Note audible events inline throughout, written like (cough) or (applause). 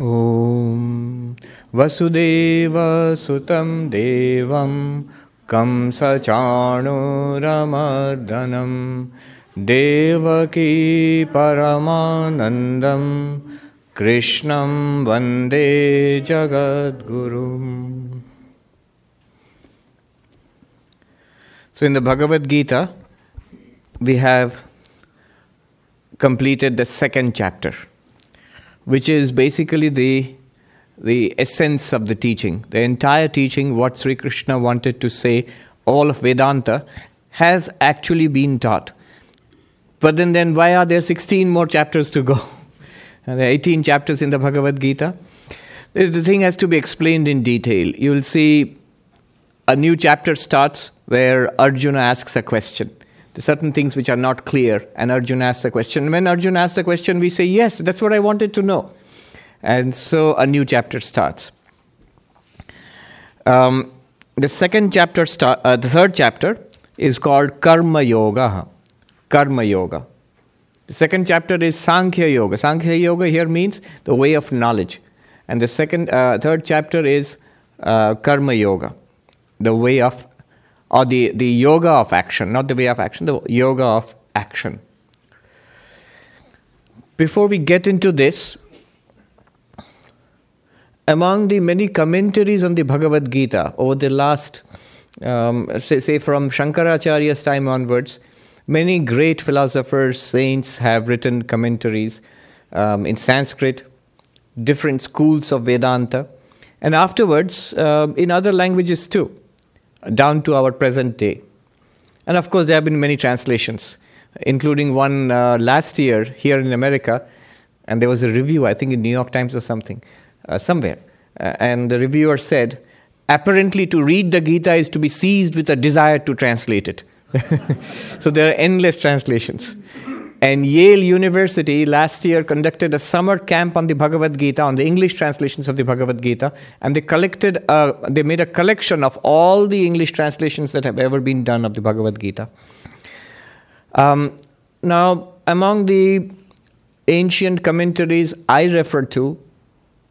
ॐ वसुदेवसुतं देवं कंसचाणूरमर्दनं देवकी परमानन्दं कृष्णं वंदे जगद्गुरुम् in the Bhagavad Gita, we have completed the second chapter, which is basically the, the essence of the teaching. The entire teaching, what Sri Krishna wanted to say, all of Vedanta, has actually been taught. But then, then why are there 16 more chapters to go? (laughs) There are 18 chapters in the Bhagavad Gita. The thing has to be explained in detail. You will see a new chapter starts where Arjuna asks a question. Certain things which are not clear, and Arjuna asks a question. When Arjuna asks a question, we say, Yes, that's what I wanted to know. And so a new chapter starts. Um, the second chapter, uh, the third chapter, is called Karma Yoga. Karma Yoga. The second chapter is Sankhya Yoga. Sankhya Yoga here means the way of knowledge. And the second, uh, third chapter is uh, Karma Yoga, the way of, or the, the yoga of action, not the way of action, the yoga of action. Before we get into this, among the many commentaries on the Bhagavad Gita over the last, um, say, say from Shankaracharya's time onwards, many great philosophers, saints have written commentaries um, in Sanskrit, different schools of Vedanta, and afterwards uh, in other languages too, down to our present day. And of course, there have been many translations, including one uh, last year here in America, and there was a review, I think in New York Times or something, uh, somewhere. Uh, and the reviewer said, apparently to read the Gita is to be seized with a desire to translate it. (laughs) so there are endless translations. And Yale University last year conducted a summer camp on the Bhagavad Gita, on the English translations of the Bhagavad Gita, and they collected, uh, they made a collection of all the English translations that have ever been done of the Bhagavad Gita. Um, now, among the ancient commentaries I refer to,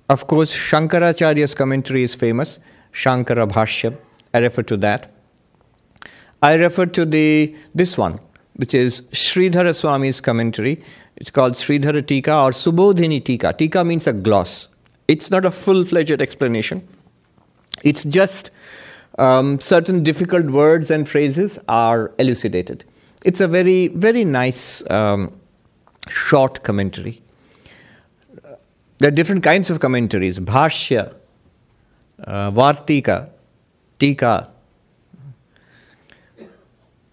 of course, Shankaracharya's commentary is famous, Shankara Bhashya. I refer to that. I refer to the this one, which is Sridhara Swami's commentary. It's called Sridhara Tika or Subodhini Tika. Tika means a gloss. It's not a full-fledged explanation. It's just um, certain difficult words and phrases are elucidated. It's a very, very nice um, short commentary. There are different kinds of commentaries Bhashya, uh, Vartika, Tika.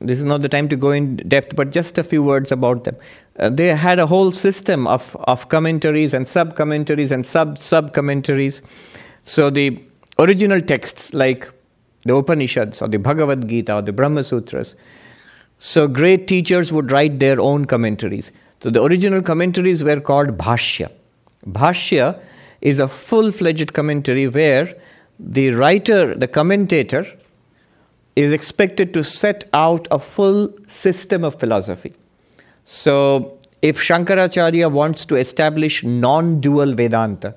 This is not the time to go in depth, but just a few words about them. Uh, they had a whole system of, of commentaries and sub commentaries and sub sub commentaries. So the original texts, like the Upanishads or the Bhagavad Gita or the Brahma Sutras, so great teachers would write their own commentaries. So the original commentaries were called Bhashya. Bhashya is a full fledged commentary where the writer, the commentator, is expected to set out a full system of philosophy. So, if Shankaracharya wants to establish non dual Vedanta,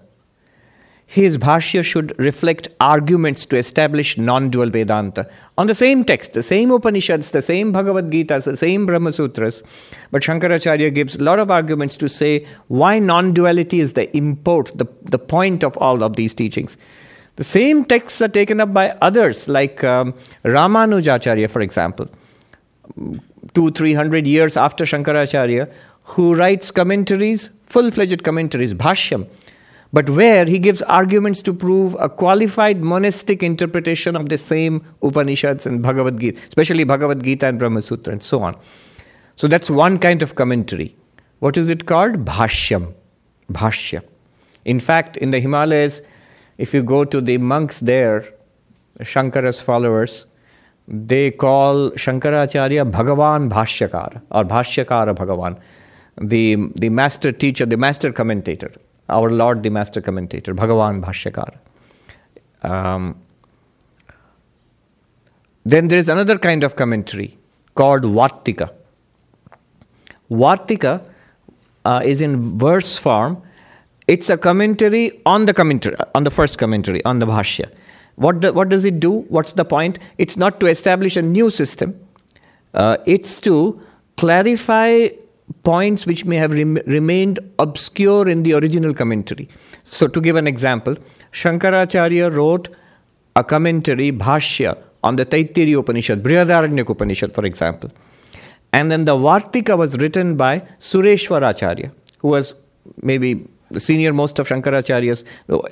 his Bhashya should reflect arguments to establish non dual Vedanta on the same text, the same Upanishads, the same Bhagavad Gita, the same Brahma Sutras. But Shankaracharya gives a lot of arguments to say why non duality is the import, the, the point of all of these teachings. The same texts are taken up by others, like um, Ramanujacharya, for example, two, three hundred years after Shankaracharya, who writes commentaries, full fledged commentaries, Bhashyam, but where he gives arguments to prove a qualified monistic interpretation of the same Upanishads and Bhagavad Gita, especially Bhagavad Gita and Brahma Sutra, and so on. So that's one kind of commentary. What is it called? Bhashyam. Bhashya. In fact, in the Himalayas, if you go to the monks there, Shankara's followers, they call Shankaracharya Bhagavan Bhashyakara or Bhashyakara Bhagavan, the, the master teacher, the master commentator, our Lord, the master commentator, Bhagavan Bhashyakara. Um, then there is another kind of commentary called Vartika. Vartika uh, is in verse form it's a commentary on the commentary, on the first commentary, on the Bhashya. What, do, what does it do? What's the point? It's not to establish a new system, uh, it's to clarify points which may have rem- remained obscure in the original commentary. So, to give an example, Shankaracharya wrote a commentary, Bhashya, on the Taittiriya Upanishad, Brihadaranyaka Upanishad, for example. And then the Vartika was written by Sureshwaracharya, who was maybe the senior most of Shankaracharya's,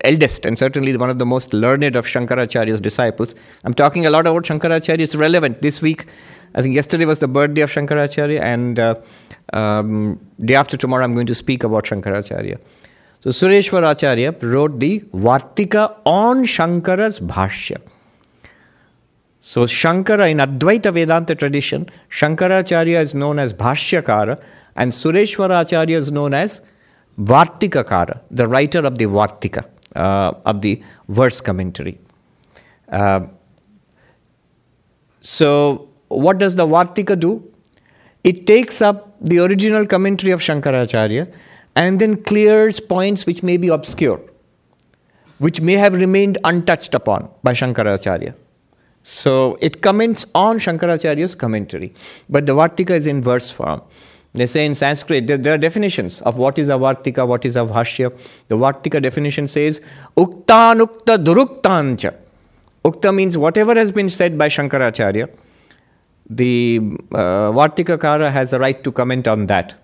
eldest, and certainly one of the most learned of Shankaracharya's disciples. I'm talking a lot about Shankaracharya. It's relevant. This week, I think yesterday was the birthday of Shankaracharya, and uh, um, day after tomorrow, I'm going to speak about Shankaracharya. So Sureshwar Acharya wrote the Vartika on Shankara's Bhashya. So Shankara in Advaita Vedanta tradition, Shankaracharya is known as Bhashyakara and Sureshwar Acharya is known as Vartikakara, the writer of the Vartika, uh, of the verse commentary. Uh, so what does the Vartika do? It takes up the original commentary of Shankaracharya and then clears points which may be obscure, which may have remained untouched upon by Shankaracharya. So it comments on Shankaracharya's commentary, but the Vartika is in verse form. They say in Sanskrit, there, there, are definitions of what is avartika, what is a Bhashya. The Vartika definition says, Uktanukta Duruktancha. Ukta means whatever has been said by Shankaracharya, the uh, Vartikakara has a right to comment on that.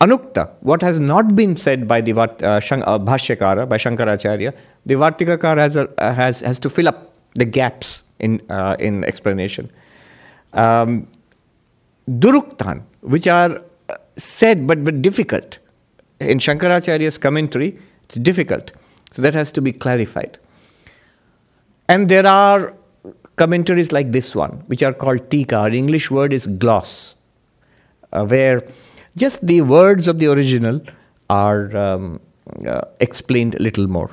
Anukta, what has not been said by the uh, uh, Bhashyakara, by Shankaracharya, the Vartikakara has, a, uh, has, has to fill up the gaps in, uh, in explanation. Um, Duruktan, which are uh, said but, but difficult. In Shankaracharya's commentary, it's difficult. So that has to be clarified. And there are commentaries like this one, which are called tika. Our English word is gloss, uh, where just the words of the original are um, uh, explained a little more.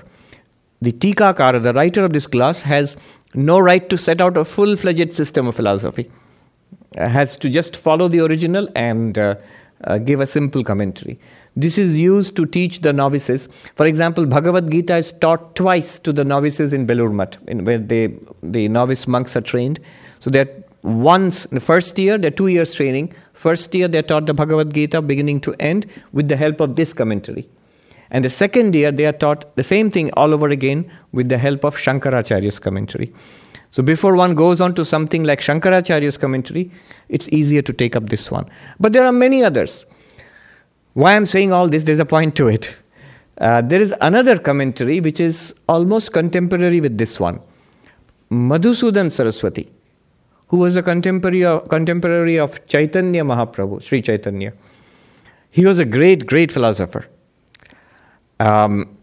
The Tikakara, the writer of this gloss, has no right to set out a full fledged system of philosophy, has to just follow the original and uh, uh, give a simple commentary. This is used to teach the novices. For example, Bhagavad Gita is taught twice to the novices in Belur Math, in where they, the novice monks are trained. So they're once in the first year, they're two years training. First year, they're taught the Bhagavad Gita beginning to end with the help of this commentary. And the second year, they are taught the same thing all over again with the help of Shankaracharya's commentary. So before one goes on to something like Shankaracharya's commentary, it's easier to take up this one. But there are many others. Why I'm saying all this, there's a point to it. Uh, there is another commentary which is almost contemporary with this one. Madhusudan Saraswati, who was a contemporary of, contemporary of Chaitanya Mahaprabhu, Sri Chaitanya. He was a great, great philosopher. Um,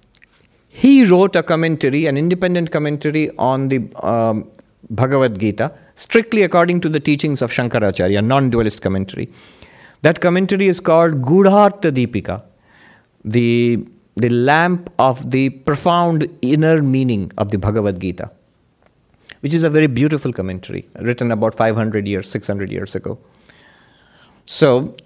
he wrote a commentary, an independent commentary on the um, Bhagavad Gita, strictly according to the teachings of Shankaracharya, non dualist commentary. That commentary is called Gudhartha Deepika, the, the lamp of the profound inner meaning of the Bhagavad Gita, which is a very beautiful commentary written about 500 years, 600 years ago. So,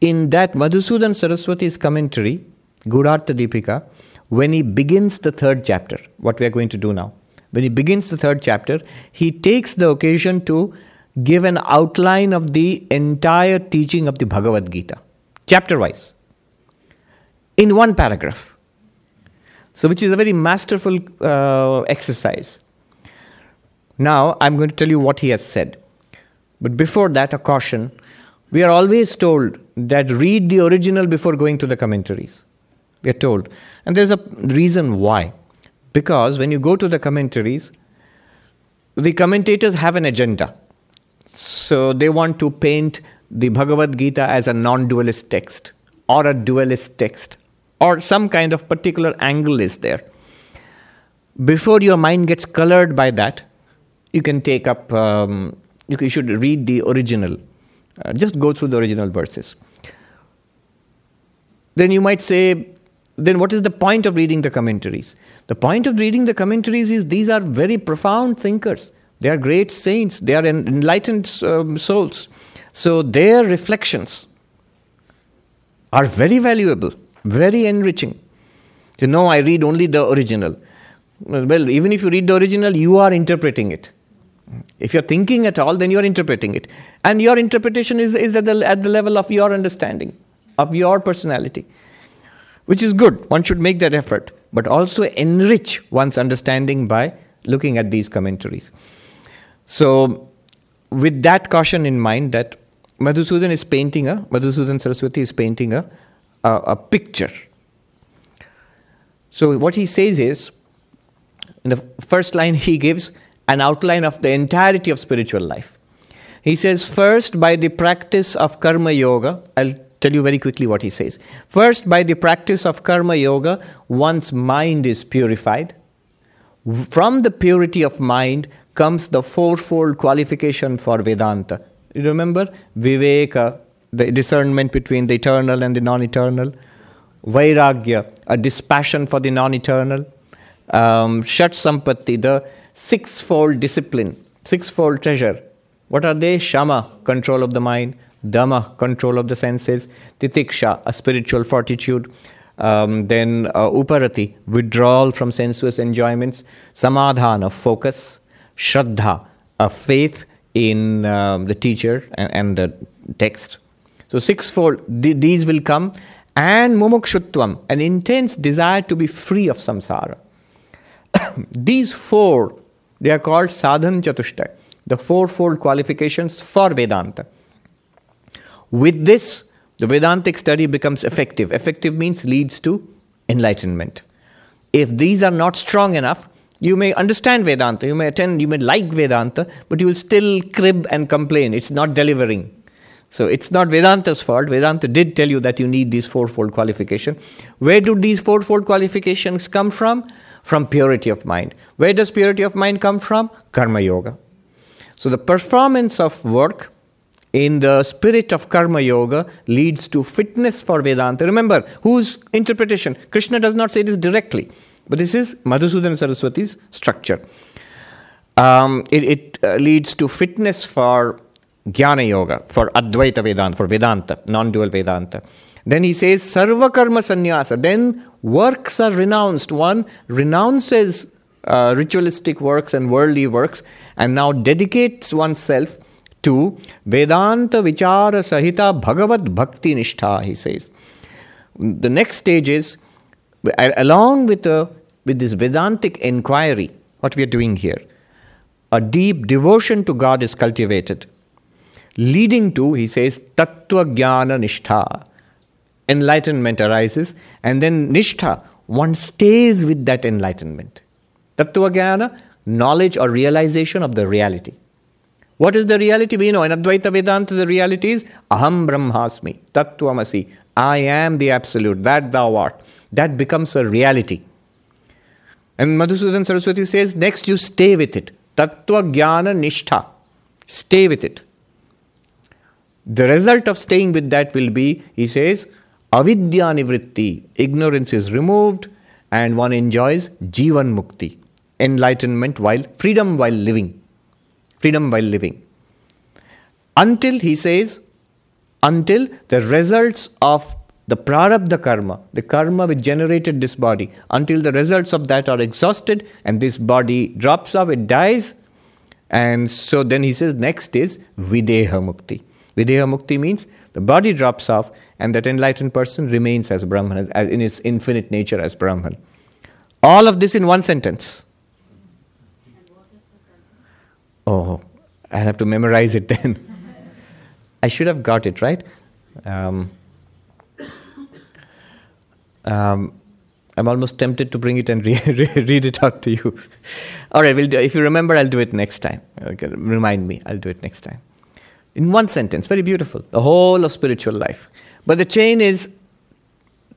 in that Madhusudan Saraswati's commentary, Gudhartha Deepika, when he begins the third chapter, what we are going to do now, when he begins the third chapter, he takes the occasion to give an outline of the entire teaching of the Bhagavad Gita, chapter wise, in one paragraph. So, which is a very masterful uh, exercise. Now, I'm going to tell you what he has said. But before that, a caution. We are always told that read the original before going to the commentaries. We are told. And there's a reason why. Because when you go to the commentaries, the commentators have an agenda. So they want to paint the Bhagavad Gita as a non dualist text or a dualist text or some kind of particular angle is there. Before your mind gets colored by that, you can take up, um, you should read the original. Uh, just go through the original verses. Then you might say, then what is the point of reading the commentaries? The point of reading the commentaries is these are very profound thinkers. They are great saints, they are enlightened um, souls. So their reflections are very valuable. Very enriching. So, no, I read only the original. Well, even if you read the original, you are interpreting it. If you're thinking at all, then you're interpreting it. And your interpretation is, is at, the, at the level of your understanding, of your personality, which is good. One should make that effort, but also enrich one's understanding by looking at these commentaries. So, with that caution in mind, that Madhusudan is painting a, Madhusudan Saraswati is painting a, a, a picture. So, what he says is, in the first line, he gives an outline of the entirety of spiritual life. He says, first, by the practice of karma yoga, I'll tell you very quickly what he says. First, by the practice of karma yoga, one's mind is purified. From the purity of mind comes the fourfold qualification for Vedanta. You remember? Viveka, the discernment between the eternal and the non eternal. Vairagya, a dispassion for the non eternal. Um, Shat Sampatti, the sixfold discipline, sixfold treasure. What are they? Shama, control of the mind. Dama, control of the senses. Titiksha, a spiritual fortitude. Um, then uh, Uparati, withdrawal from sensuous enjoyments. Samadhana, focus. Shraddha, a faith in um, the teacher and, and, the text. So, sixfold, th- these will come. And mumukshutvam, an intense desire to be free of samsara. (coughs) these four, they are called sadhan chatushtai, the fourfold qualifications for Vedanta. With this, the Vedantic study becomes effective. Effective means leads to enlightenment. If these are not strong enough, you may understand Vedanta, you may attend, you may like Vedanta, but you will still crib and complain. It's not delivering. So it's not Vedanta's fault. Vedanta did tell you that you need these fourfold qualification. Where do these fourfold qualifications come from? From purity of mind. Where does purity of mind come from? Karma yoga. So the performance of work in the spirit of karma yoga leads to fitness for Vedanta. Remember, whose interpretation? Krishna does not say this directly, but this is Madhusudan Saraswati's structure. Um, it, it uh, leads to fitness for Jnana Yoga, for Advaita Vedanta, for Vedanta, non dual Vedanta. Then he says Sarva Karma Sannyasa. Then works are renounced. One renounces uh, ritualistic works and worldly works and now dedicates oneself to Vedanta Vichara Sahita Bhagavad Bhakti Nishtha, he says. The next stage is, along with, the, with this Vedantic inquiry, what we are doing here, a deep devotion to God is cultivated, leading to, he says, Tattva Jnana Nishtha. Enlightenment arises, and then Nishtha, one stays with that enlightenment. Tattva Jnana, knowledge or realization of the reality. What is the reality? We know in Advaita Vedanta, the reality is Aham Brahmasmi, Tattvamasi. I am the Absolute, that thou art. That becomes a reality. And Madhusudan Saraswati says, next you stay with it. Tattva Jnana Nishtha. Stay with it. The result of staying with that will be, he says, avidya nivritti. Ignorance is removed and one enjoys jivan mukti. Enlightenment while, freedom while living freedom while living. Until, he says, until the results of the prarabdha karma, the karma which generated this body, until the results of that are exhausted and this body drops off, it dies. And so then he says, next is videha mukti. Videha mukti means the body drops off and that enlightened person remains as Brahman, as in its infinite nature as Brahman. All of this in one sentence. Oh, i have to memorize it then. I should have got it, right? Um, um, I'm almost tempted to bring it and (laughs) re- re- read it out to you. All right, we'll do, if you remember, I'll do it next time. Okay, remind me, I'll do it next time. In one sentence, very beautiful. The whole of spiritual life. But the chain is,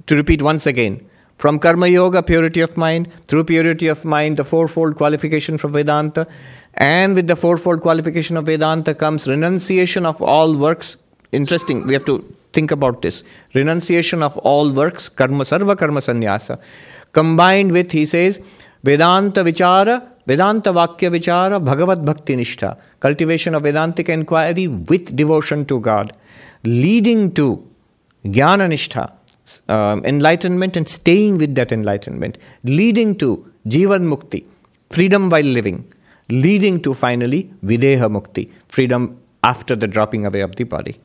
to repeat once again, from Karma Yoga, purity of mind, through purity of mind, the fourfold qualification from Vedanta, and with the fourfold qualification of Vedanta comes renunciation of all works. Interesting, we have to think about this. Renunciation of all works, karma, sarva karma sannyasa. Combined with, he says, Vedanta vichara, Vedanta vakya vichara, Bhagavad bhakti nishtha. Cultivation of Vedantic inquiry with devotion to God, leading to jnana nishtha, um, enlightenment and staying with that enlightenment, leading to Jivan Mukti, freedom while living, leading to finally Videha Mukti, freedom after the dropping away of the body.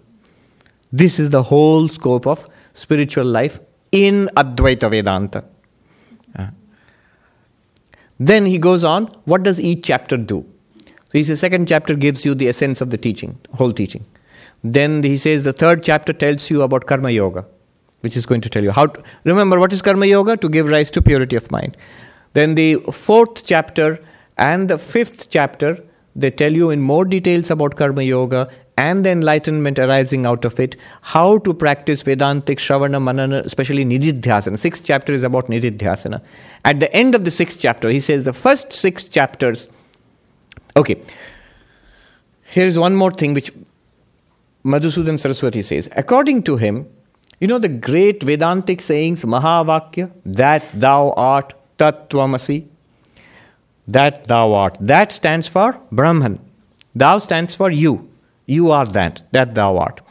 This is the whole scope of spiritual life in Advaita Vedanta. Uh. Then he goes on, what does each chapter do? So he says, second chapter gives you the essence of the teaching, whole teaching. Then he says the third chapter tells you about karma yoga, which is going to tell you how to remember what is karma yoga to give rise to purity of mind. Then the fourth chapter and the fifth chapter they tell you in more details about karma yoga and the enlightenment arising out of it, how to practice Vedantic Shravana Manana, especially Nididhyasana. Sixth chapter is about Nididhyasana. At the end of the sixth chapter, he says the first six chapters. Okay, here's one more thing which Madhusudan Saraswati says. According to him, you know the great Vedantic sayings, Mahavakya, that thou art Tattvamasi, that thou art. That stands for Brahman. Thou stands for you. You are that, that thou art.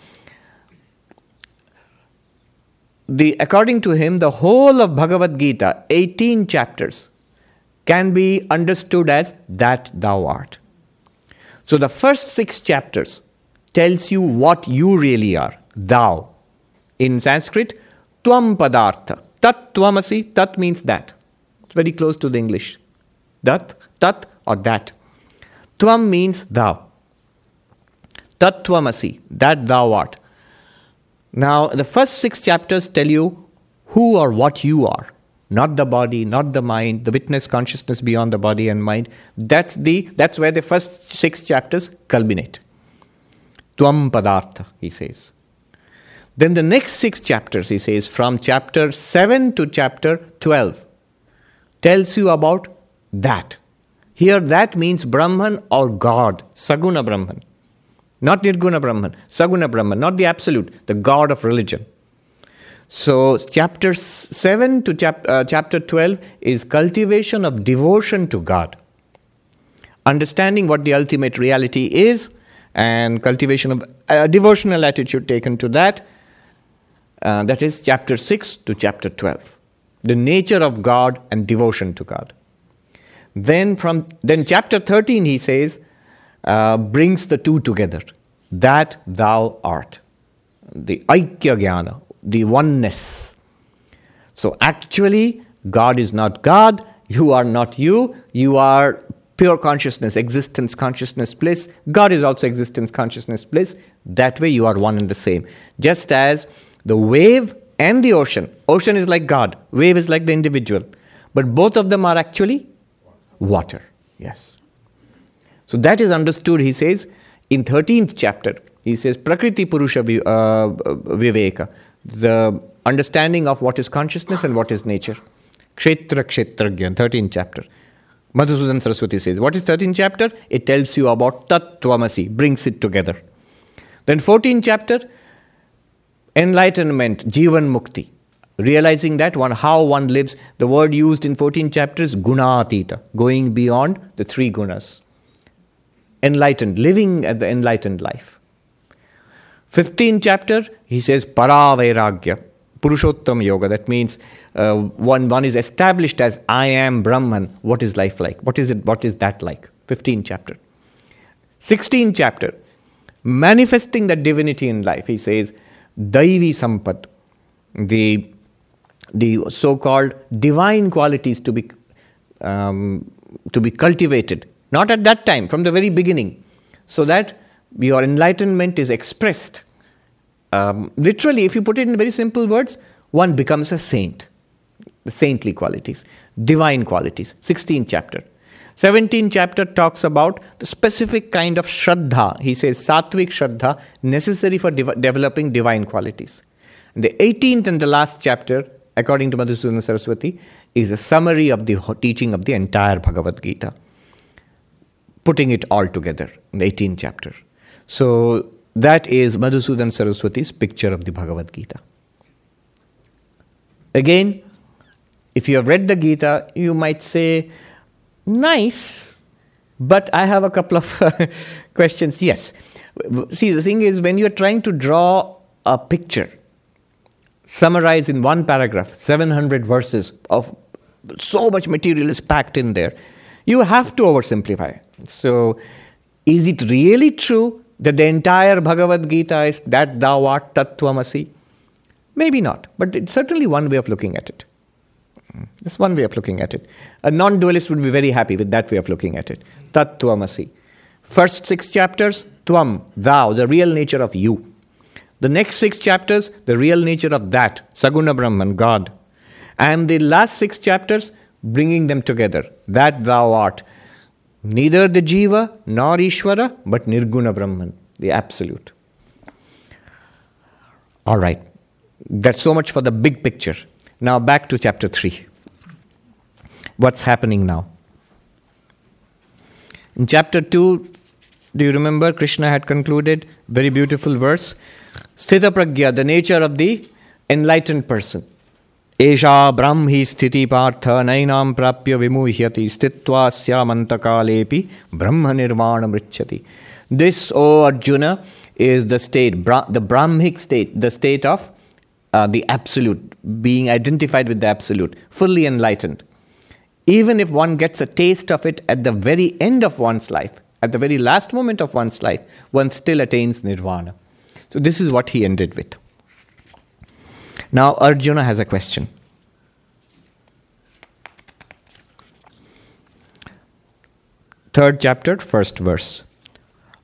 The, according to him, the whole of Bhagavad Gita, 18 chapters, can be understood as that thou art. So the first six chapters tells you what you really are, thou. In Sanskrit, tvam padartha. Tat tvamasi, tat means that. It's very close to the English. That, tat or that. Tvam means thou. Tattvamasi, that thou art. Now, the first six chapters tell you who or what you are. Not the body, not the mind, the witness consciousness beyond the body and mind. That's, the, that's where the first six chapters culminate. Tvam Padartha, he says. Then the next six chapters, he says, from chapter 7 to chapter 12, tells you about that. Here, that means Brahman or God, Saguna Brahman. Not Nirguna Brahman, Saguna Brahman, not the absolute, the God of religion. So, chapter 7 to chap- uh, chapter 12 is cultivation of devotion to God. Understanding what the ultimate reality is and cultivation of a devotional attitude taken to that. Uh, that is chapter 6 to chapter 12. The nature of God and devotion to God. Then from then chapter 13 he says uh, brings the two together. That thou art. The Aikya Jnana, the oneness. So actually, God is not God, you are not you, you are pure consciousness, existence, consciousness, bliss. God is also existence, consciousness, bliss. That way you are one and the same. Just as the wave and the ocean, ocean is like God, wave is like the individual. But both of them are actually water. Yes. So that is understood, he says, in 13th chapter. He says, Prakriti Purusha uh, Viveka, the understanding of what is consciousness and what is nature. Kshetra Kshetragyan, 13th chapter. Madhusudan Saraswati says, What is 13th chapter? It tells you about Tattvamasi, brings it together. Then 14th chapter, enlightenment, Jivan Mukti. Realizing that one how one lives the word used in 14 chapters gunatita going beyond the three gunas. Enlightened living at the enlightened life. 15th chapter he says paravairagya purushottam yoga. That means uh, one one is established as i am brahman. What is life like? What is it what is that like? 15th chapter. 16th chapter manifesting the divinity in life he says daivi sampat the the so-called divine qualities to be um, to be cultivated. Not at that time from the very beginning. So that your enlightenment is expressed. Um, literally if you put it in very simple words one becomes a saint. The saintly qualities. Divine qualities. 16th chapter 17th chapter talks about the specific kind of shraddha he says sattvic shraddha necessary for de- developing divine qualities and the 18th and the last chapter according to Madhusudan Saraswati, is a summary of the teaching of the entire Bhagavad Gita, putting it all together in the 18th chapter. So that is Madhusudan Saraswati's picture of the Bhagavad Gita. Again, if you have read the Gita, you might say, nice, but I have a couple of (laughs) questions. Yes. See, the thing is, when you're trying to draw a picture, summarize in one paragraph, 700 verses of so much material is packed in there. You have to oversimplify. So, is it really true that the entire Bhagavad Gita is that thou art Tattvamasi? Maybe not, but it's certainly one way of looking at it. That's one way of looking at it. A non dualist would be very happy with that way of looking at it. Tattvamasi. First six chapters, Tvam, thou, the real nature of you. The next six chapters, the real nature of that, Saguna Brahman, God. And the last six chapters, bringing them together, that thou art. Neither the Jiva nor Ishvara, but Nirguna Brahman, the Absolute. All right, that's so much for the big picture. Now back to chapter 3. What's happening now? In chapter 2, do you remember Krishna had concluded? Very beautiful verse. Sthita pragya, the nature of the enlightened person. Esha brahmi sthiti partha nainam prapya vimuhyati stitva syamantakaalepi brahma nirvana mrichati. This, O Arjuna, is the state, the Brahmic state, the state of uh, the absolute, being identified with the absolute, fully enlightened. Even if one gets a taste of it at the very end of one's life, at the very last moment of one's life, one still attains nirvana. So, this is what he ended with. Now, Arjuna has a question. Third chapter, first verse.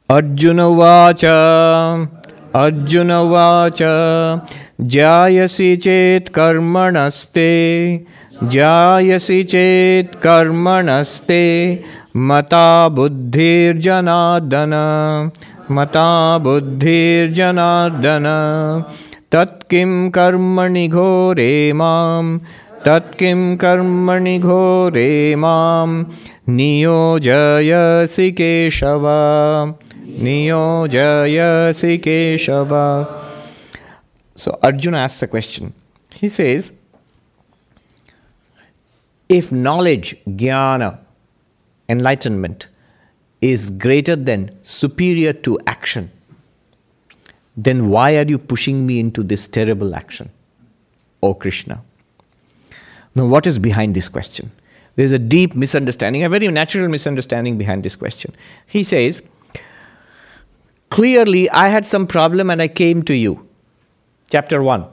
Arjuna vacha, Arjuna vacha, जायसि चेत् कर्मणस्ते जायसि चेत् कर्मणस्ते मता बुद्धिर्जनार्दन मता बुद्धिर्जनार्दन। तत्किं कर्मणि घोरे मां तत्किं कर्मणि घोरे मां नियोजयसि Keshav नियोजयसि Keshav. So Arjuna asks a question. He says, if knowledge, jnana, enlightenment, is greater than, superior to action, then why are you pushing me into this terrible action, O Krishna? Now, what is behind this question? There's a deep misunderstanding, a very natural misunderstanding behind this question. He says, Clearly, I had some problem and I came to you. Chapter 1.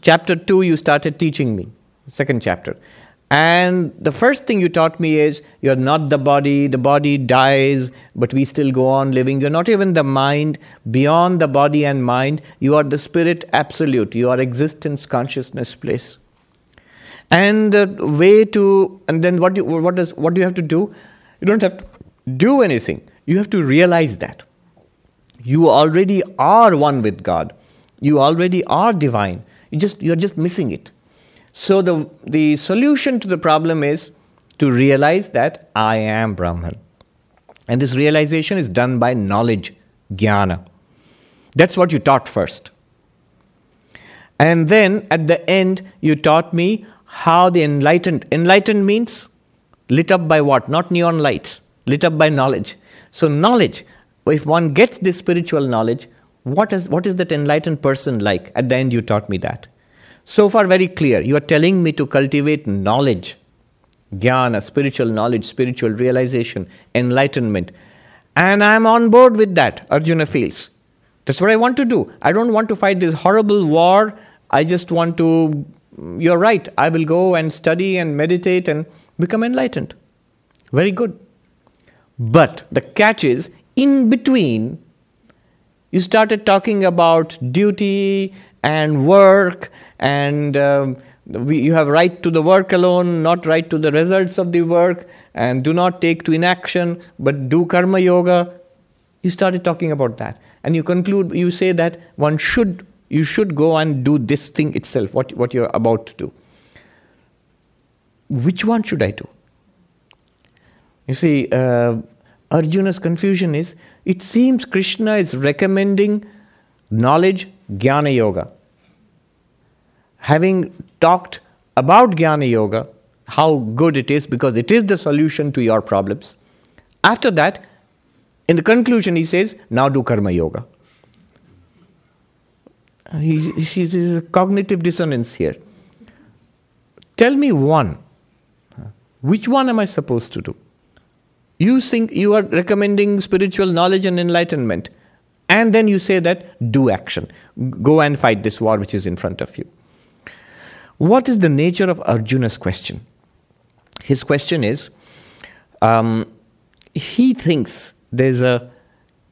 Chapter 2, you started teaching me. Second chapter. And the first thing you taught me is you're not the body, the body dies, but we still go on living. You're not even the mind, beyond the body and mind. You are the spirit absolute, you are existence, consciousness, place. And the way to, and then what, do, you, what, does, what do you have to do? You don't have to do anything, you have to realize that. You already are one with God, you already are divine. You just, you're just missing it. So the, the solution to the problem is to realize that I am Brahman. And this realization is done by knowledge, jnana. That's what you taught first. And then at the end, you taught me how the enlightened, enlightened means lit up by what? Not neon lights, lit up by knowledge. So, knowledge, if one gets this spiritual knowledge, what is, what is that enlightened person like? At the end, you taught me that. So far, very clear. You are telling me to cultivate knowledge, jnana, spiritual knowledge, spiritual realization, enlightenment. And I'm on board with that, Arjuna feels. That's what I want to do. I don't want to fight this horrible war. I just want to, mm, you're right, I will go and study and meditate and become enlightened. Very good. But the catch is, in between, you started talking about duty and work and um, we, you have right to the work alone, not right to the results of the work, and do not take to inaction, but do karma yoga. You started talking about that, and you conclude. You say that one should, you should go and do this thing itself. What what you're about to do. Which one should I do? You see, uh, Arjuna's confusion is it seems Krishna is recommending knowledge, jnana yoga having talked about Jnana Yoga, how good it is because it is the solution to your problems. After that, in the conclusion, he says, now do Karma Yoga. he, he, a cognitive dissonance here. Tell me one. Which one am I supposed to do? You think you are recommending spiritual knowledge and enlightenment, and then you say that do action. Go and fight this war which is in front of you. What is the nature of Arjuna's question? His question is um, he thinks there's a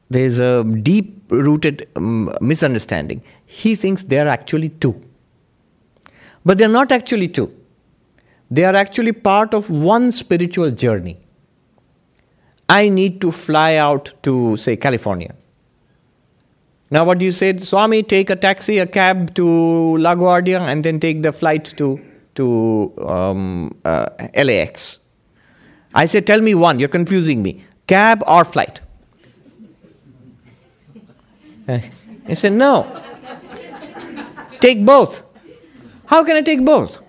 there's a deep rooted um, misunderstanding. He thinks they are actually two. But they're not actually two. They are actually part of one spiritual journey. I need to fly out to, say, California. Now, what do you say? Swami, take a taxi, a cab to LaGuardia, and then take the flight to, to um, uh, LAX. I say, tell me one, you're confusing me. Cab or flight? (laughs) He said, no. Take both. How can I take both?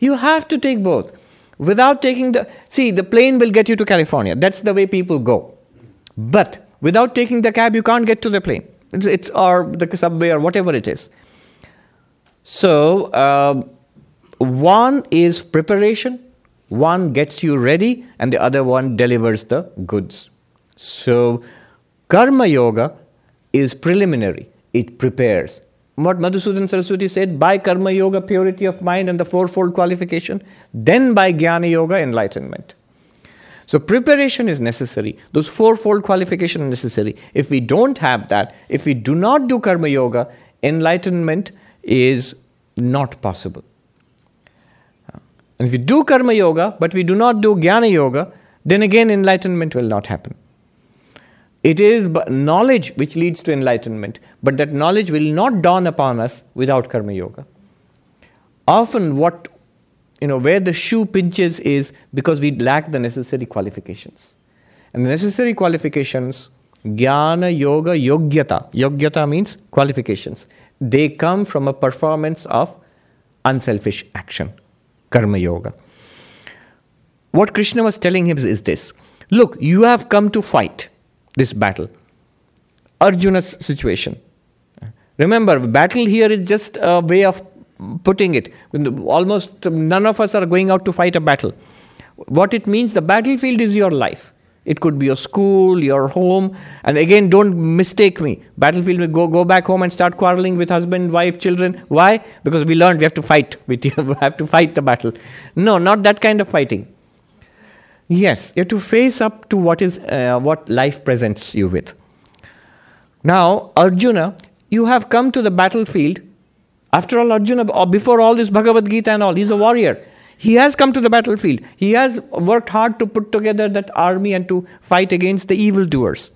You have to take both. Without taking the. See, the plane will get you to California. That's the way people go. But without taking the cab, you can't get to the plane. It's, it's or the subway or whatever it is. So, uh, one is preparation, one gets you ready, and the other one delivers the goods. So, karma yoga is preliminary, it prepares. What Madhusudan Saraswati said by karma yoga, purity of mind and the fourfold qualification, then by jnana yoga, enlightenment. So preparation is necessary. Those fourfold qualification are necessary. If we don't have that, if we do not do karma yoga, enlightenment is not possible. And if we do karma yoga, but we do not do jnana yoga, then again enlightenment will not happen. It is knowledge which leads to enlightenment, but that knowledge will not dawn upon us without karma yoga. Often, what you know, where the shoe pinches is because we lack the necessary qualifications. And the necessary qualifications, jnana, yoga, yogyata. Yogyata means qualifications. They come from a performance of unselfish action, karma yoga. What Krishna was telling him is this Look, you have come to fight this battle. Arjuna's situation. Remember, battle here is just a way of putting it. Almost none of us are going out to fight a battle. What it means, the battlefield is your life. It could be your school, your home. And again, don't mistake me. Battlefield, go, go back home and start quarreling with husband, wife, children. Why? Because we learned we have to fight. (laughs) We have to fight the battle. No, not that kind of fighting. Yes, you have to face up to what is uh, what life presents you with. Now, Arjuna, you have come to the battlefield. After all, Arjuna, before all this Bhagavad Gita and all, he's a warrior. He has come to the battlefield. He has worked hard to put together that army and to fight against the evildoers.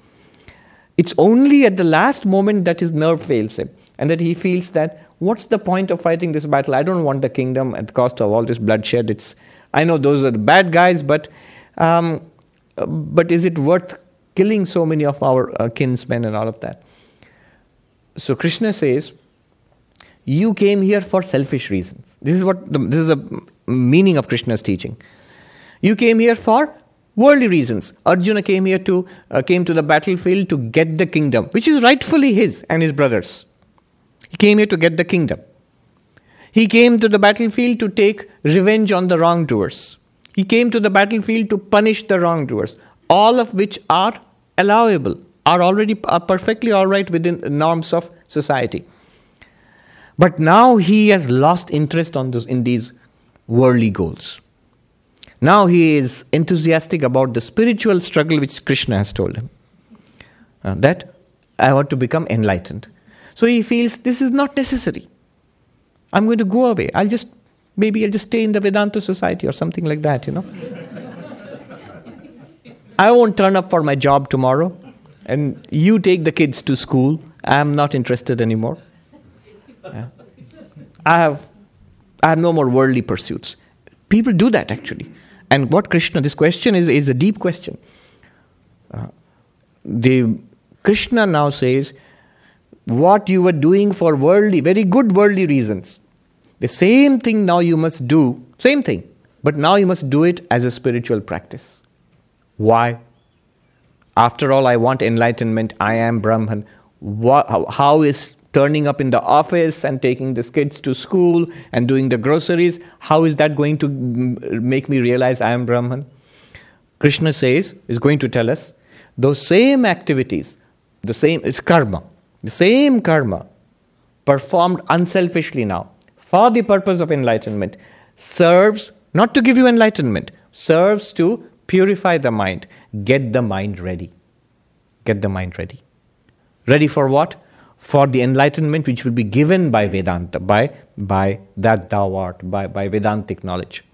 It's only at the last moment that his nerve fails him and that he feels that what's the point of fighting this battle? I don't want the kingdom at the cost of all this bloodshed. It's I know those are the bad guys, but um, but is it worth killing so many of our uh, kinsmen and all of that? So Krishna says, you came here for selfish reasons. This is what the, this is the meaning of Krishna's teaching. You came here for worldly reasons. Arjuna came here to uh, came to the battlefield to get the kingdom, which is rightfully his and his brothers. He came here to get the kingdom. He came to the battlefield to take revenge on the wrongdoers. He came to the battlefield to punish the wrongdoers, all of which are allowable, are already are perfectly all right within the norms of society. But now he has lost interest on this, in these worldly goals. Now he is enthusiastic about the spiritual struggle which Krishna has told him. Uh, that I want to become enlightened. So he feels this is not necessary. I'm going to go away. I'll just Maybe I'll just stay in the Vedanta society or something like that, you know. I won't turn up for my job tomorrow, and you take the kids to school. I'm not interested anymore. Yeah. I have, I have no more worldly pursuits. People do that actually. And what Krishna, this question is, is a deep question. Uh, the Krishna now says, what you were doing for worldly, very good worldly reasons, the same thing now you must do, same thing, but now you must do it as a spiritual practice. Why? After all, I want enlightenment. I am Brahman. How is turning up in the office and taking the kids to school and doing the groceries, how is that going to make me realize I am Brahman? Krishna says, is going to tell us, those same activities, the same, it's karma, the same karma performed unselfishly now for the purpose of enlightenment serves not to give you enlightenment, serves to purify the mind, get the mind ready. Get the mind ready. Ready for what? For the enlightenment which will be given by Vedanta, by, by that thou art, by, by Vedantic knowledge.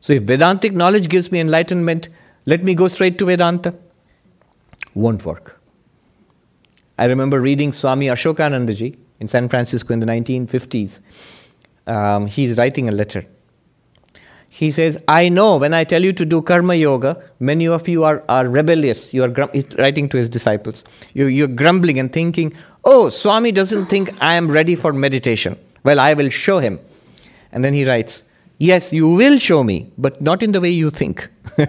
So if Vedantic knowledge gives me enlightenment, let me go straight to Vedanta. Won't work. I remember reading Swami Ashokanandaji in San Francisco in the 1950s. Um, he's writing a letter. He says, I know when I tell you to do karma yoga, many of you are, are rebellious. You are grum- he's writing to his disciples. You, you're grumbling and thinking, oh, Swami doesn't think I am ready for meditation. Well, I will show him. And then he writes, Yes, you will show me, but not in the way you think. (laughs)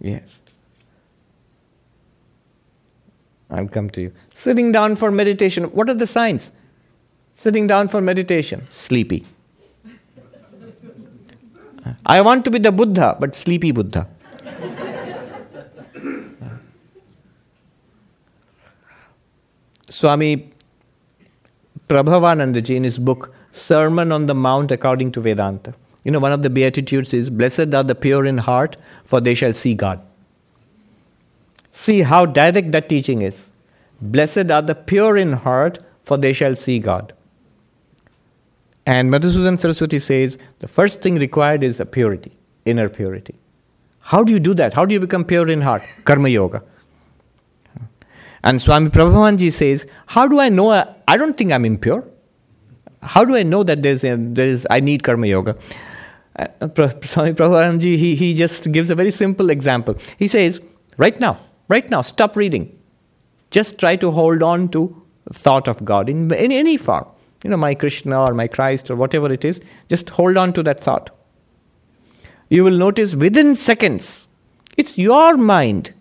yes. I'll come to you. Sitting down for meditation. What are the signs? Sitting down for meditation. Sleepy. I want to be the Buddha, but sleepy Buddha. Swami Prabhavanandaji in his book Sermon on the Mount according to Vedanta. You know, one of the Beatitudes is Blessed are the pure in heart, for they shall see God. See how direct that teaching is. Blessed are the pure in heart, for they shall see God. And Madhusudan Saraswati says the first thing required is a purity, inner purity. How do you do that? How do you become pure in heart? Karma Yoga. And Swami Prabhavanji says, How do I know? I don't think I'm impure. How do I know that there's, a, there's I need Karma Yoga? Uh, Swami Prabhavanji, he, he just gives a very simple example. He says, Right now, Right now, stop reading. Just try to hold on to thought of God in, in any form. You know, my Krishna or my Christ or whatever it is, just hold on to that thought. You will notice within seconds, it's your mind.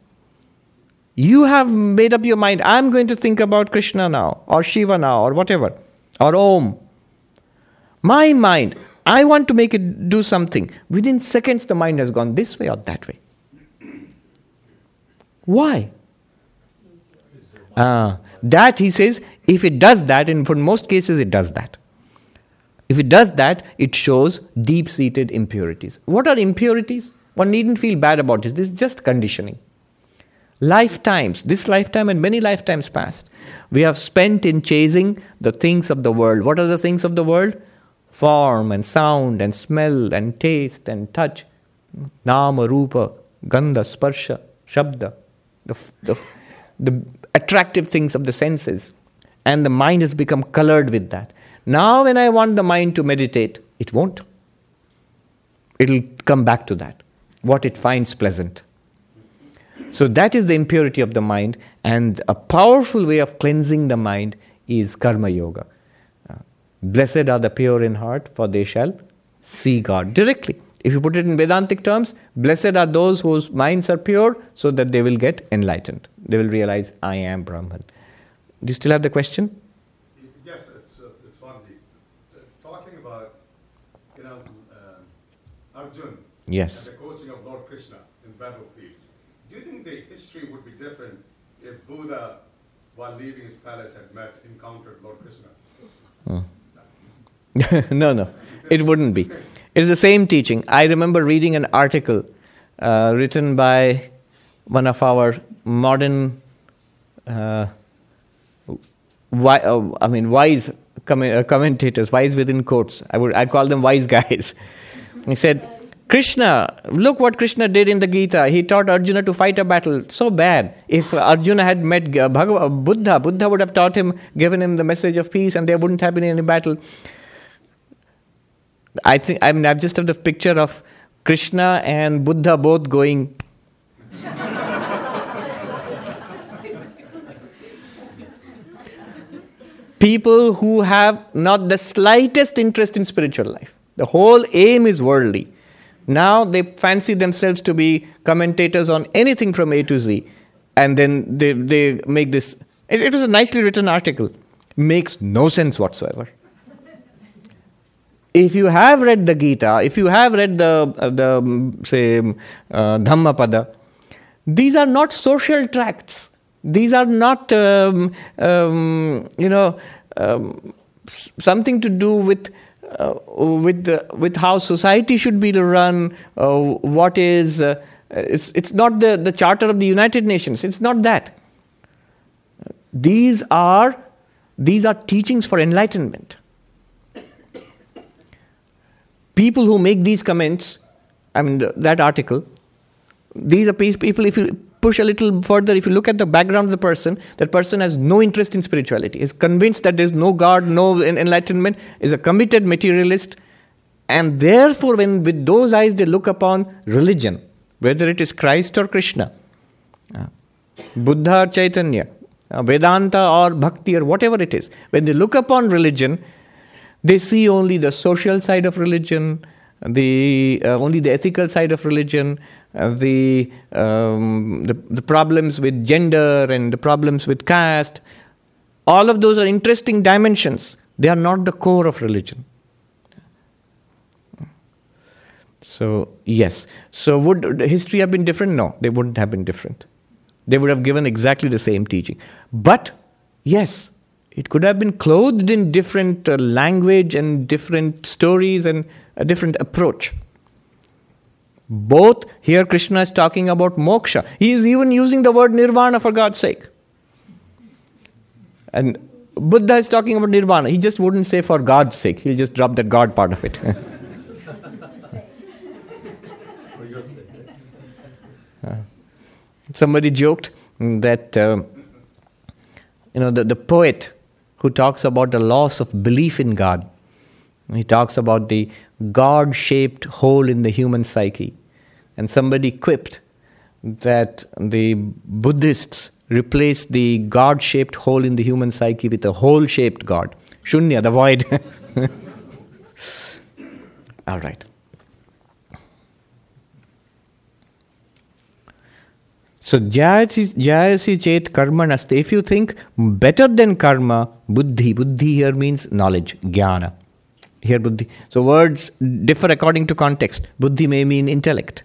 You have made up your mind, I'm going to think about Krishna now, or Shiva now, or whatever, or Om. My mind, I want to make it do something. Within seconds, the mind has gone this way or that way. Why? Uh, that he says, if it does that, and for most cases it does that. If it does that, it shows deep seated impurities. What are impurities? One needn't feel bad about it. This is just conditioning. Lifetimes, this lifetime and many lifetimes past, we have spent in chasing the things of the world. What are the things of the world? Form and sound and smell and taste and touch. Nama, Rupa, Gandha, Sparsha, Shabda the, the, the attractive things of the senses. And the mind has become colored with that. Now, when I want the mind to meditate, it won't. It'll come back to that, what it finds pleasant. So, that is the impurity of the mind, and a powerful way of cleansing the mind is karma yoga. Uh, blessed are the pure in heart, for they shall see God directly. If you put it in Vedantic terms, blessed are those whose minds are pure so that they will get enlightened. They will realize, I am Brahman. Do you still have the question? Yes, it's, uh, it's. Uh, talking about, you know, uh, Arjun yes. and the coaching of Lord Krishna in battlefield. Do you think the history would be different if Buddha, while leaving his palace, had met, encountered Lord Krishna? Hmm. (laughs) no, no, it wouldn't be. It is the same teaching. I remember reading an article uh, written by one of our modern, uh, wi- uh, I mean, wise com- uh, commentators, wise within quotes. I would I call them wise guys. (laughs) he said, Krishna, look what Krishna did in the Gita. He taught Arjuna to fight a battle. So bad. If Arjuna had met Buddha, Buddha would have taught him, given him the message of peace, and there wouldn't have been any battle. I think I mean I just have the picture of Krishna and Buddha both going. People who have not the slightest interest in spiritual life. The whole aim is worldly. Now they fancy themselves to be commentators on anything from A to Z. And then they, they make this It, it was a nicely written article. Makes no sense whatsoever. If you have read the Gita, if you have read the, uh, the um, say, uh, Dhammapada, these are not social tracts. These are not, um, um, you know, um, something to do with uh, with with how society should be run. Uh, what is uh, it's it's not the the charter of the United Nations. It's not that. These are these are teachings for enlightenment. People who make these comments, I mean that article, these are people. If you push a little further, if you look at the background of the person, that person has no interest in spirituality, is convinced that there's no God, no enlightenment, is a committed materialist, and therefore, when with those eyes they look upon religion, whether it is Christ or Krishna, uh, Buddha or Chaitanya, uh, Vedanta or Bhakti or whatever it is, when they look upon religion, they see only the social side of religion, the uh, only the ethical side of religion, uh, the, um, the, the problems with gender and the problems with caste. All of those are interesting dimensions. They are not the core of religion. So, yes. So, would history have been different? No, they wouldn't have been different. They would have given exactly the same teaching. But, yes, it could have been clothed in different uh, language and different stories and a different approach. Both here Krishna is talking about moksha. He is even using the word nirvana for God's sake. And Buddha is talking about nirvana. He just wouldn't say for God's sake. He'll just drop that God part of it. (laughs) Somebody joked that uh, you know the, the poet who talks about the loss of belief in God. He talks about the God shaped hole in the human psyche. And somebody quipped that the Buddhists replaced the God shaped hole in the human psyche with a hole shaped God. Shunya, the void. (laughs) All right. So jayasi chet karma naste. If you think better than karma, buddhi. Buddhi here means knowledge, jnana. Here buddhi. So words differ according to context. Buddhi may mean intellect.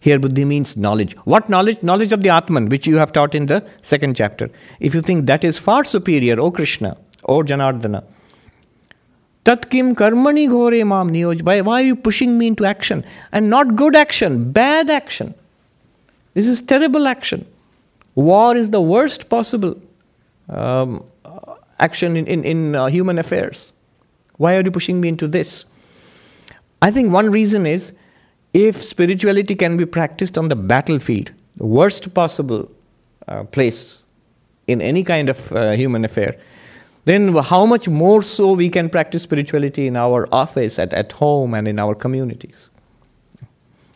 Here buddhi means knowledge. What knowledge? Knowledge of the Atman, which you have taught in the second chapter. If you think that is far superior, O Krishna, O Janardana, Tat kim karmani ghore mam niyoj. Why, why are you pushing me into action? And not good action, bad action. This is terrible action. War is the worst possible um, action in, in, in uh, human affairs. Why are you pushing me into this? I think one reason is if spirituality can be practiced on the battlefield, the worst possible uh, place in any kind of uh, human affair, then how much more so we can practice spirituality in our office, at, at home, and in our communities?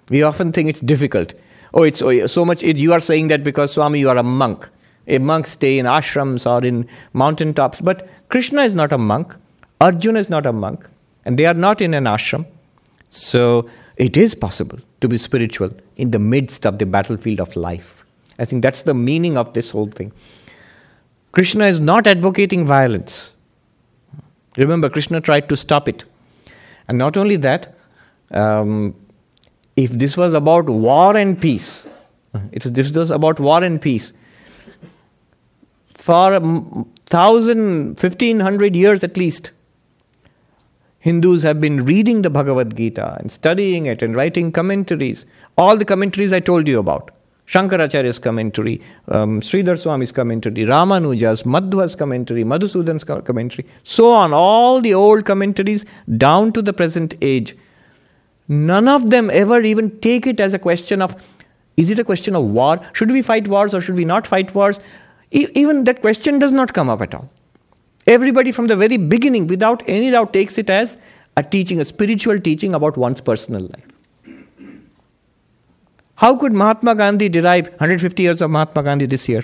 We often think it's difficult. Oh, it's oh, so much. It, you are saying that because Swami, you are a monk. A monk stay in ashrams or in mountain tops. But Krishna is not a monk. Arjuna is not a monk, and they are not in an ashram. So it is possible to be spiritual in the midst of the battlefield of life. I think that's the meaning of this whole thing. Krishna is not advocating violence. Remember, Krishna tried to stop it. And not only that, um, if this was about war and peace, was, this was about war and peace, for a thousand, fifteen hundred years at least, Hindus have been reading the Bhagavad Gita and studying it and writing commentaries. All the commentaries I told you about. Shankaracharya's commentary, um, Sridhar Swami's commentary, Ramanuja's, Madhva's commentary, Madhusudan's commentary, so on. All the old commentaries down to the present age None of them ever even take it as a question of is it a question of war? Should we fight wars or should we not fight wars? E- even that question does not come up at all. Everybody from the very beginning, without any doubt, takes it as a teaching, a spiritual teaching about one's personal life. How could Mahatma Gandhi derive 150 years of Mahatma Gandhi this year?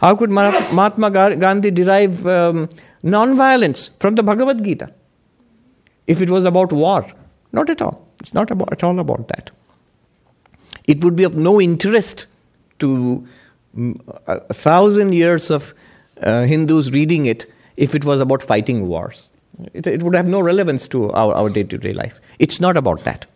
How could Mahatma Gandhi derive um, non-violence from the Bhagavad Gita? If it was about war, not at all. It's not about, at all about that. It would be of no interest to mm, a thousand years of uh, Hindus reading it if it was about fighting wars. It, it would have no relevance to our day to day life. It's not about that.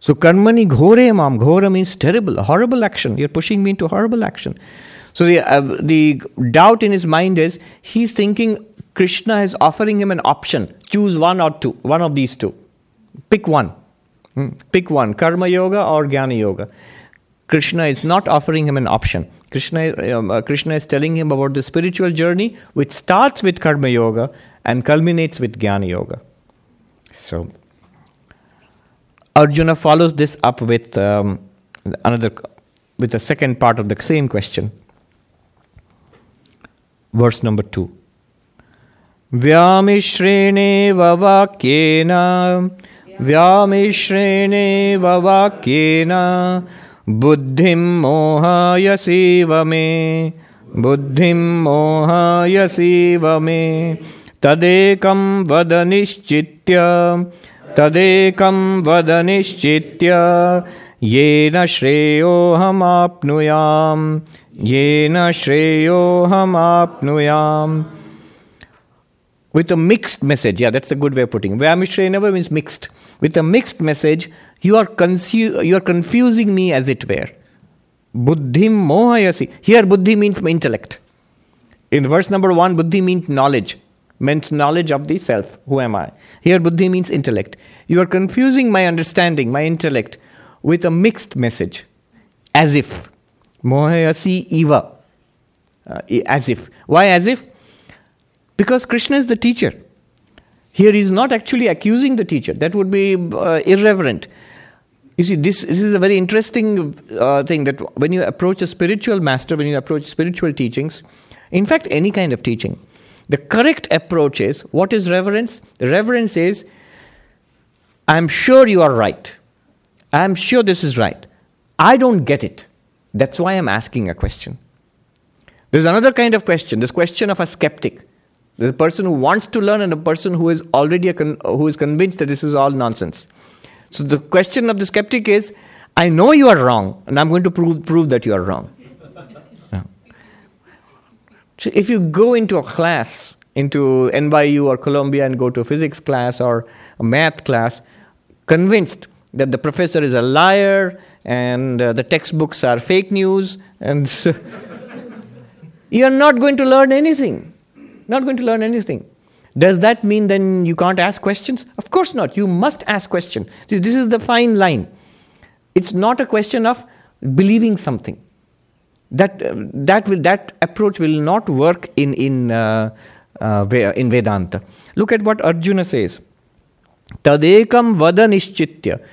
So karmani ghore mam. Ghora means terrible, horrible action. You're pushing me into horrible action. So the, uh, the doubt in his mind is he's thinking Krishna is offering him an option. Choose one or two, one of these two. Pick one. Hmm. Pick one, karma yoga or jnana yoga. Krishna is not offering him an option. Krishna, um, uh, Krishna is telling him about the spiritual journey, which starts with karma yoga and culminates with jnana yoga. So Arjuna follows this up with um, another, with the second part of the same question. Verse number two. व्यामिश्रेणेव वाक्येन व्यामिश्रेणेव वाक्येन बुद्धिं मोहायसीव मे बुद्धिं मोहायसीव मे। तदेकं वद निश्चित्य तदेकं वद निश्चित्य येन श्रेयोऽहमाप्नुयां येन श्रेयोऽहमाप्नुयाम् with a mixed message. Yeah, that's a good way of putting it. Vyamishreneva means mixed. With a mixed message, you are, consu- you are confusing me as it were. Buddhim mohayasi. Here, buddhi means intellect. In verse number one, buddhi means knowledge, means knowledge of the self. Who am I? Here, buddhi means intellect. You are confusing my understanding, my intellect, with a mixed message, as if. Mohayasi iva. Uh, as if. Why as if? Because Krishna is the teacher. Here he's not actually accusing the teacher. That would be uh, irreverent. You see, this, this is a very interesting uh, thing that when you approach a spiritual master, when you approach spiritual teachings, in fact, any kind of teaching, the correct approach is what is reverence? Reverence is, I'm sure you are right. I'm sure this is right. I don't get it. That's why I'm asking a question. There's another kind of question, this question of a skeptic. The person who wants to learn and a person who is already con- who is convinced that this is all nonsense. So the question of the skeptic is, I know you are wrong, and I'm going to prove, prove that you are wrong. yeah. So if you go into a class, into NYU or Columbia, and go to a physics class or a math class, convinced that the professor is a liar and uh, the textbooks are fake news, and so (laughs) you are not going to learn anything. Not going to learn anything. Does that mean then you can't ask questions? Of course not. You must ask questions. This is the fine line. It's not a question of believing something. That, uh, that, will, that approach will not work in, in, uh, uh, in Vedanta. Look at what Arjuna says. Tadekam vada nishchitya.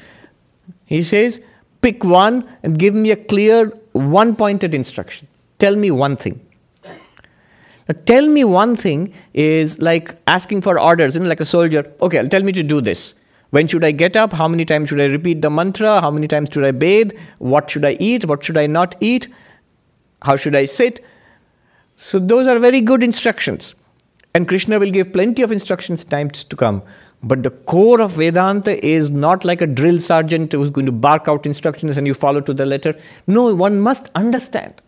He says, pick one and give me a clear, one pointed instruction. Tell me one thing. Tell me one thing is like asking for orders, you know, like a soldier. Okay, tell me to do this. When should I get up? How many times should I repeat the mantra? How many times should I bathe? What should I eat? What should I not eat? How should I sit? So, those are very good instructions. And Krishna will give plenty of instructions times to come. But the core of Vedanta is not like a drill sergeant who's going to bark out instructions and you follow to the letter. No, one must understand.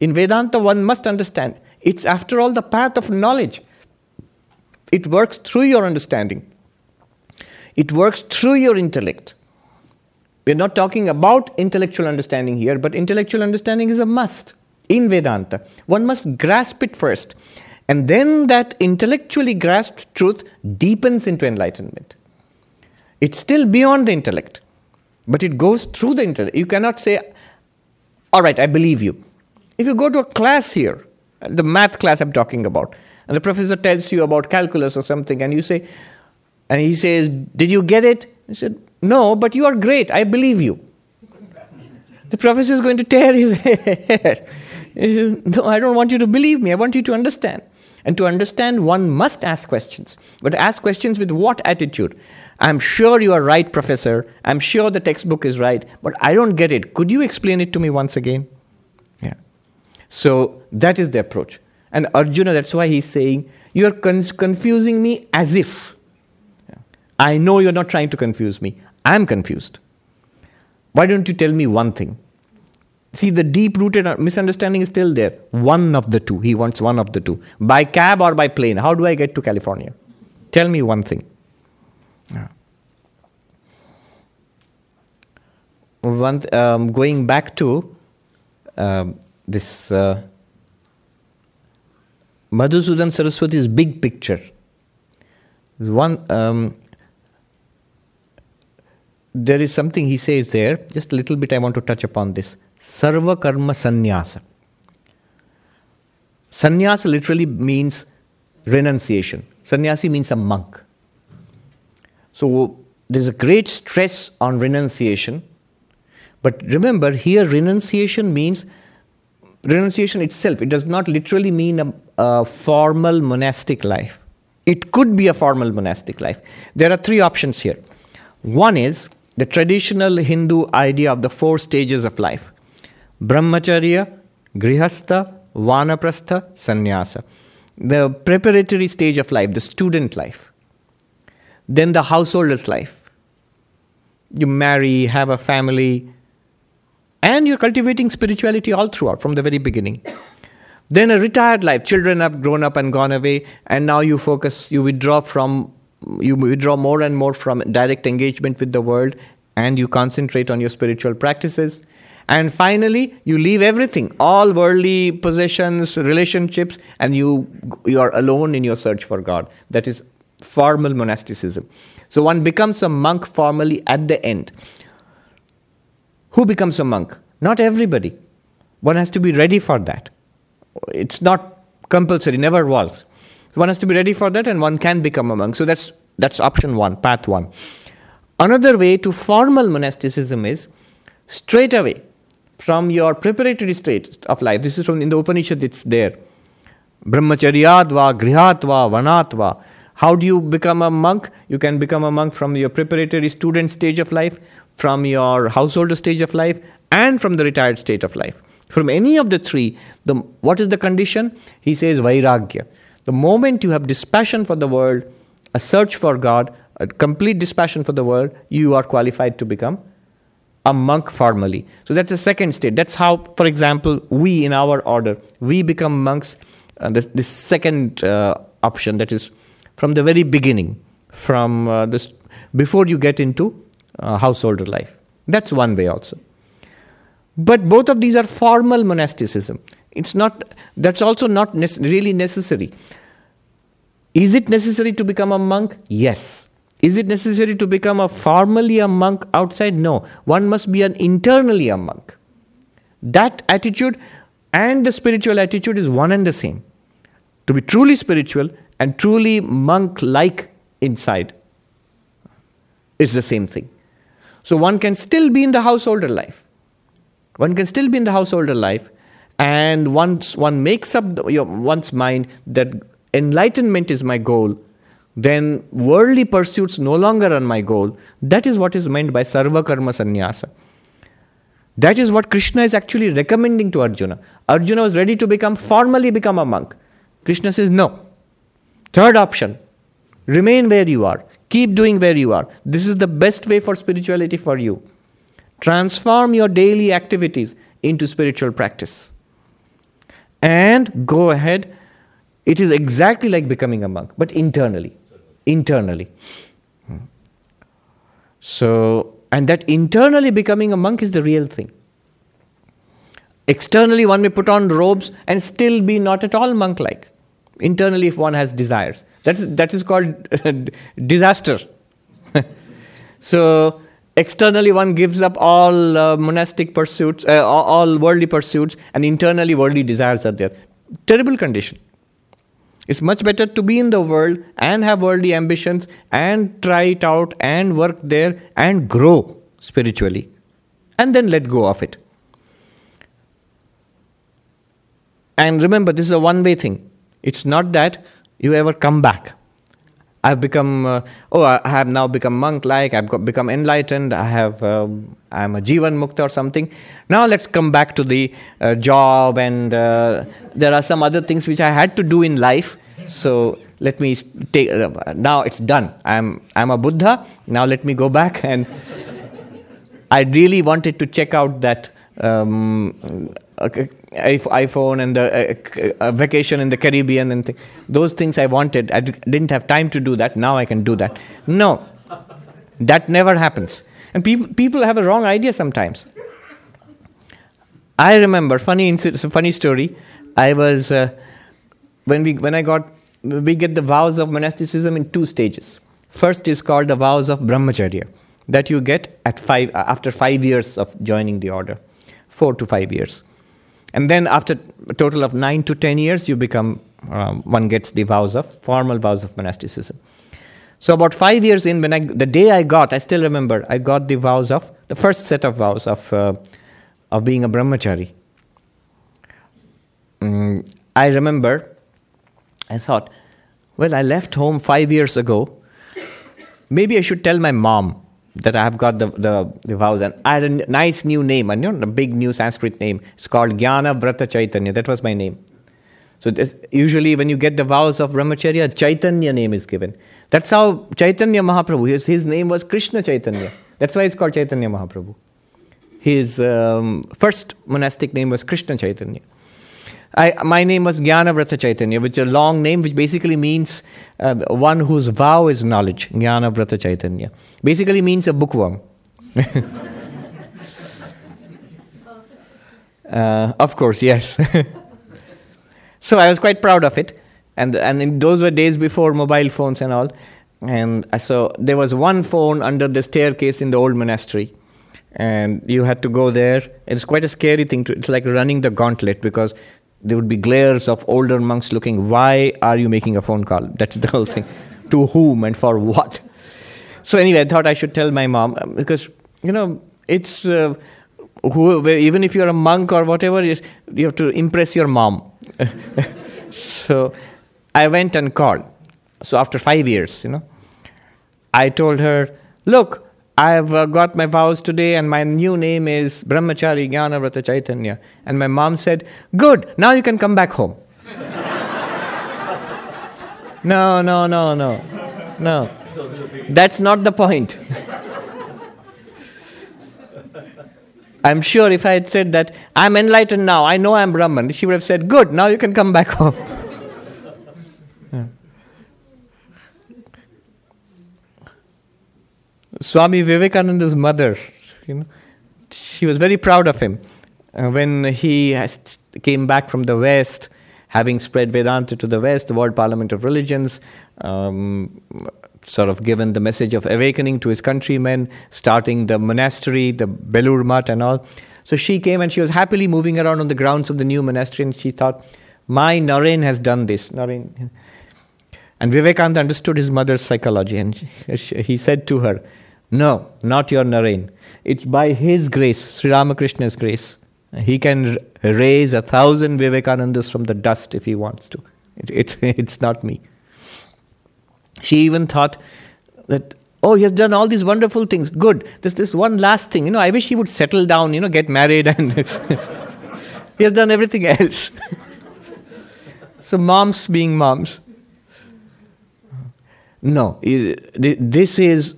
In Vedanta, one must understand. It's, after all, the path of knowledge. It works through your understanding, it works through your intellect. We're not talking about intellectual understanding here, but intellectual understanding is a must in Vedanta. One must grasp it first. And then that intellectually grasped truth deepens into enlightenment. It's still beyond the intellect, but it goes through the intellect. You cannot say, All right, I believe you. If you go to a class here, the math class I'm talking about. And the professor tells you about calculus or something, and you say, and he says, Did you get it? He said, No, but you are great. I believe you. The professor is going to tear his (laughs) hair. no, I don't want you to believe me. I want you to understand. And to understand, one must ask questions. But ask questions with what attitude? I'm sure you are right, professor. I'm sure the textbook is right, but I don't get it. Could you explain it to me once again? So that is the approach. And Arjuna, that's why he's saying, You are con- confusing me as if. I know you're not trying to confuse me. I'm confused. Why don't you tell me one thing? See, the deep rooted misunderstanding is still there. One of the two. He wants one of the two. By cab or by plane. How do I get to California? Tell me one thing. One, um, going back to um, this uh, Madhusudan Saraswati's big picture. One, um, there is something he says there, just a little bit I want to touch upon this. Sarva Karma Sannyasa. Sannyasa literally means renunciation. Sannyasi means a monk. So there's a great stress on renunciation. But remember, here renunciation means renunciation itself. It does not literally mean a, a formal monastic life. It could be a formal monastic life. There are three options here. One is the traditional Hindu idea of the four stages of life Brahmacharya, Grihastha, Vanaprastha, Sannyasa. The preparatory stage of life, the student life. Then the householder's life. You marry, have a family, and you're cultivating spirituality all throughout from the very beginning. Then a retired life, children have grown up and gone away, and now you focus, you withdraw from, you withdraw more and more from direct engagement with the world, and you concentrate on your spiritual practices. And finally, you leave everything, all worldly possessions, relationships, and you, you are alone in your search for God. That is formal monasticism. So one becomes a monk formally at the end. Who becomes a monk? Not everybody. One has to be ready for that. It's not compulsory, never was. One has to be ready for that and one can become a monk. So that's that's option one, path one. Another way to formal monasticism is straight away from your preparatory state of life. This is from in the Upanishad, it's there. Brahmacharyadva, Grihatva, Vanatva. How do you become a monk? You can become a monk from your preparatory student stage of life, from your householder stage of life, and from the retired state of life. From any of the three, the, what is the condition? He says Vairagya. The moment you have dispassion for the world, a search for God, a complete dispassion for the world, you are qualified to become a monk formally. So that's the second state. That's how, for example, we in our order, we become monks. Uh, this, second uh, option, that is from the very beginning, from uh, this before you get into uh, householder life. That's one way also. But both of these are formal monasticism. It's not. That's also not ne- really necessary. Is it necessary to become a monk? Yes. Is it necessary to become a formally a monk outside? No. One must be an internally a monk. That attitude and the spiritual attitude is one and the same. To be truly spiritual and truly monk like inside is the same thing. So one can still be in the householder life. One can still be in the householder life, and once one makes up the, your, one's mind that enlightenment is my goal, then worldly pursuits no longer are my goal. That is what is meant by sarva karma sannyasa. That is what Krishna is actually recommending to Arjuna. Arjuna was ready to become formally become a monk. Krishna says no. Third option, remain where you are. Keep doing where you are. This is the best way for spirituality for you. Transform your daily activities into spiritual practice. And go ahead. It is exactly like becoming a monk, but internally internally. Hmm. So, and that internally becoming a monk is the real thing. Externally, one may put on robes and still be not at all monk like. Internally, if one has desires, that's, that is called (laughs) disaster. (laughs) so, externally, one gives up all uh, monastic pursuits, uh, all worldly pursuits, and internally, worldly desires are there. Terrible condition. It's much better to be in the world and have worldly ambitions and try it out and work there and grow spiritually and then let go of it. And remember, this is a one way thing. It's not that you ever come back. I've become, uh, oh, I have now become monk like, I've got, become enlightened, I have, um, I'm a Jivan Mukta or something. Now let's come back to the uh, job, and uh, there are some other things which I had to do in life. So let me take, uh, now it's done. I'm, I'm a Buddha, now let me go back (laughs) and I really wanted to check out that um, iPhone and the a vacation in the Caribbean and th- those things I wanted. I d- didn't have time to do that. Now I can do that. No, that never happens. And people people have a wrong idea sometimes. I remember funny inc- funny story. I was uh, when we when I got we get the vows of monasticism in two stages. First is called the vows of brahmacharya that you get at five after five years of joining the order, four to five years, and then after a total of nine to ten years, you become um, one gets the vows of formal vows of monasticism. So about five years in, when I the day I got, I still remember I got the vows of the first set of vows of uh, of being a brahmachari. Mm, I remember, I thought, well, I left home five years ago. Maybe I should tell my mom that I've got the, the, the vows. And I had a nice new name, a, big new Sanskrit name. It's called Jnana Chaitanya. That was my name. So usually when you get the vows of brahmacharya, Chaitanya name is given. That's how Chaitanya Mahaprabhu, his, his name was Krishna Chaitanya. That's why it's called Chaitanya Mahaprabhu. His um, first monastic name was Krishna Chaitanya. I, my name was Jnana Vrata Chaitanya, which is a long name which basically means uh, one whose vow is knowledge. Jnana Vrata Chaitanya. Basically means a bookworm. (laughs) uh, of course, yes. (laughs) so I was quite proud of it. And, and those were days before mobile phones and all. And so there was one phone under the staircase in the old monastery and you had to go there. It's quite a scary thing. To, it's like running the gauntlet because there would be glares of older monks looking, why are you making a phone call? That's the whole thing. (laughs) to whom and for what? So anyway, I thought I should tell my mom um, because, you know, it's, uh, who, even if you're a monk or whatever, you have to impress your mom. (laughs) so I went and called. So after five years, you know, I told her, look, I've uh, got my vows today, and my new name is Brahmachari Jnana Vrata Chaitanya. And my mom said, Good, now you can come back home. (laughs) no, no, no, no, no. That's not the point. (laughs) I'm sure if I had said that, I'm enlightened now, I know I'm Brahman, she would have said, Good, now you can come back home. (laughs) Swami Vivekananda's mother, you know, she was very proud of him. Uh, when he came back from the West, having spread Vedanta to the West, the World Parliament of Religions, um, sort of given the message of awakening to his countrymen, starting the monastery, the Belur Mutt and all. So she came and she was happily moving around on the grounds of the new monastery and she thought, my Naren has done this. Naren. And Vivekananda understood his mother's psychology and he said to her, no, not your Naren. It's by His grace, Sri Ramakrishna's grace. He can raise a thousand Vivekanandas from the dust if he wants to. It, it's, (laughs) it's not me. She even thought that, oh, he has done all these wonderful things. Good. There's this one last thing. You know, I wish he would settle down, you know, get married, and (laughs) he has done everything else. (laughs) so, moms being moms. No, this is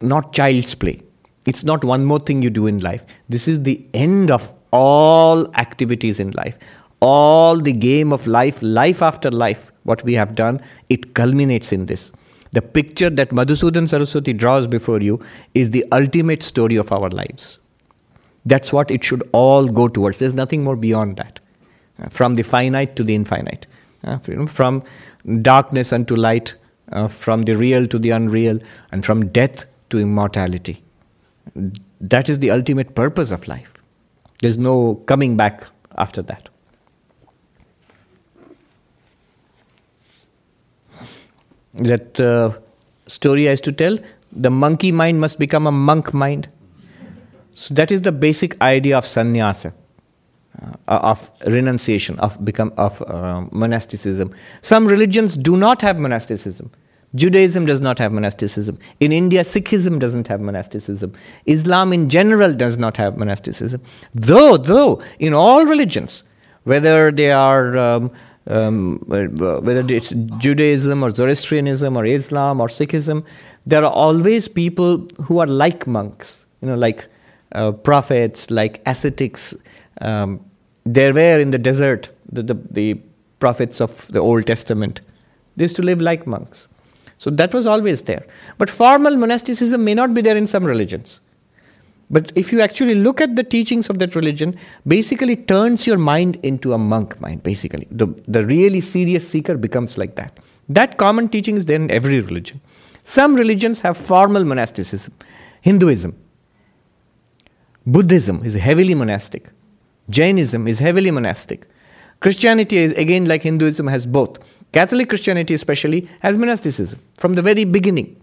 not child's play. It's not one more thing you do in life. This is the end of all activities in life. All the game of life, life after life, what we have done, it culminates in this. The picture that Madhusudan Saraswati draws before you is the ultimate story of our lives. That's what it should all go towards. There's nothing more beyond that. Uh, from the finite to the infinite. Uh, from darkness unto light, uh, from the real to the unreal, and from death to immortality. That is the ultimate purpose of life. There's no coming back after that. That uh, story I used to tell the monkey mind must become a monk mind. So, that is the basic idea of sannyasa. Uh, of renunciation, of become of uh, monasticism. Some religions do not have monasticism. Judaism does not have monasticism. In India, Sikhism doesn't have monasticism. Islam in general does not have monasticism. Though, though, in all religions, whether they are um, um, whether it's Judaism or Zoroastrianism or Islam or Sikhism, there are always people who are like monks. You know, like uh, prophets, like ascetics. Um, there were in the desert the, the, the prophets of the Old Testament. They used to live like monks. So that was always there. But formal monasticism may not be there in some religions. But if you actually look at the teachings of that religion, basically turns your mind into a monk mind, basically. The, the really serious seeker becomes like that. That common teaching is there in every religion. Some religions have formal monasticism. Hinduism, Buddhism is heavily monastic. Jainism is heavily monastic. Christianity is again like Hinduism has both. Catholic Christianity especially has monasticism from the very beginning,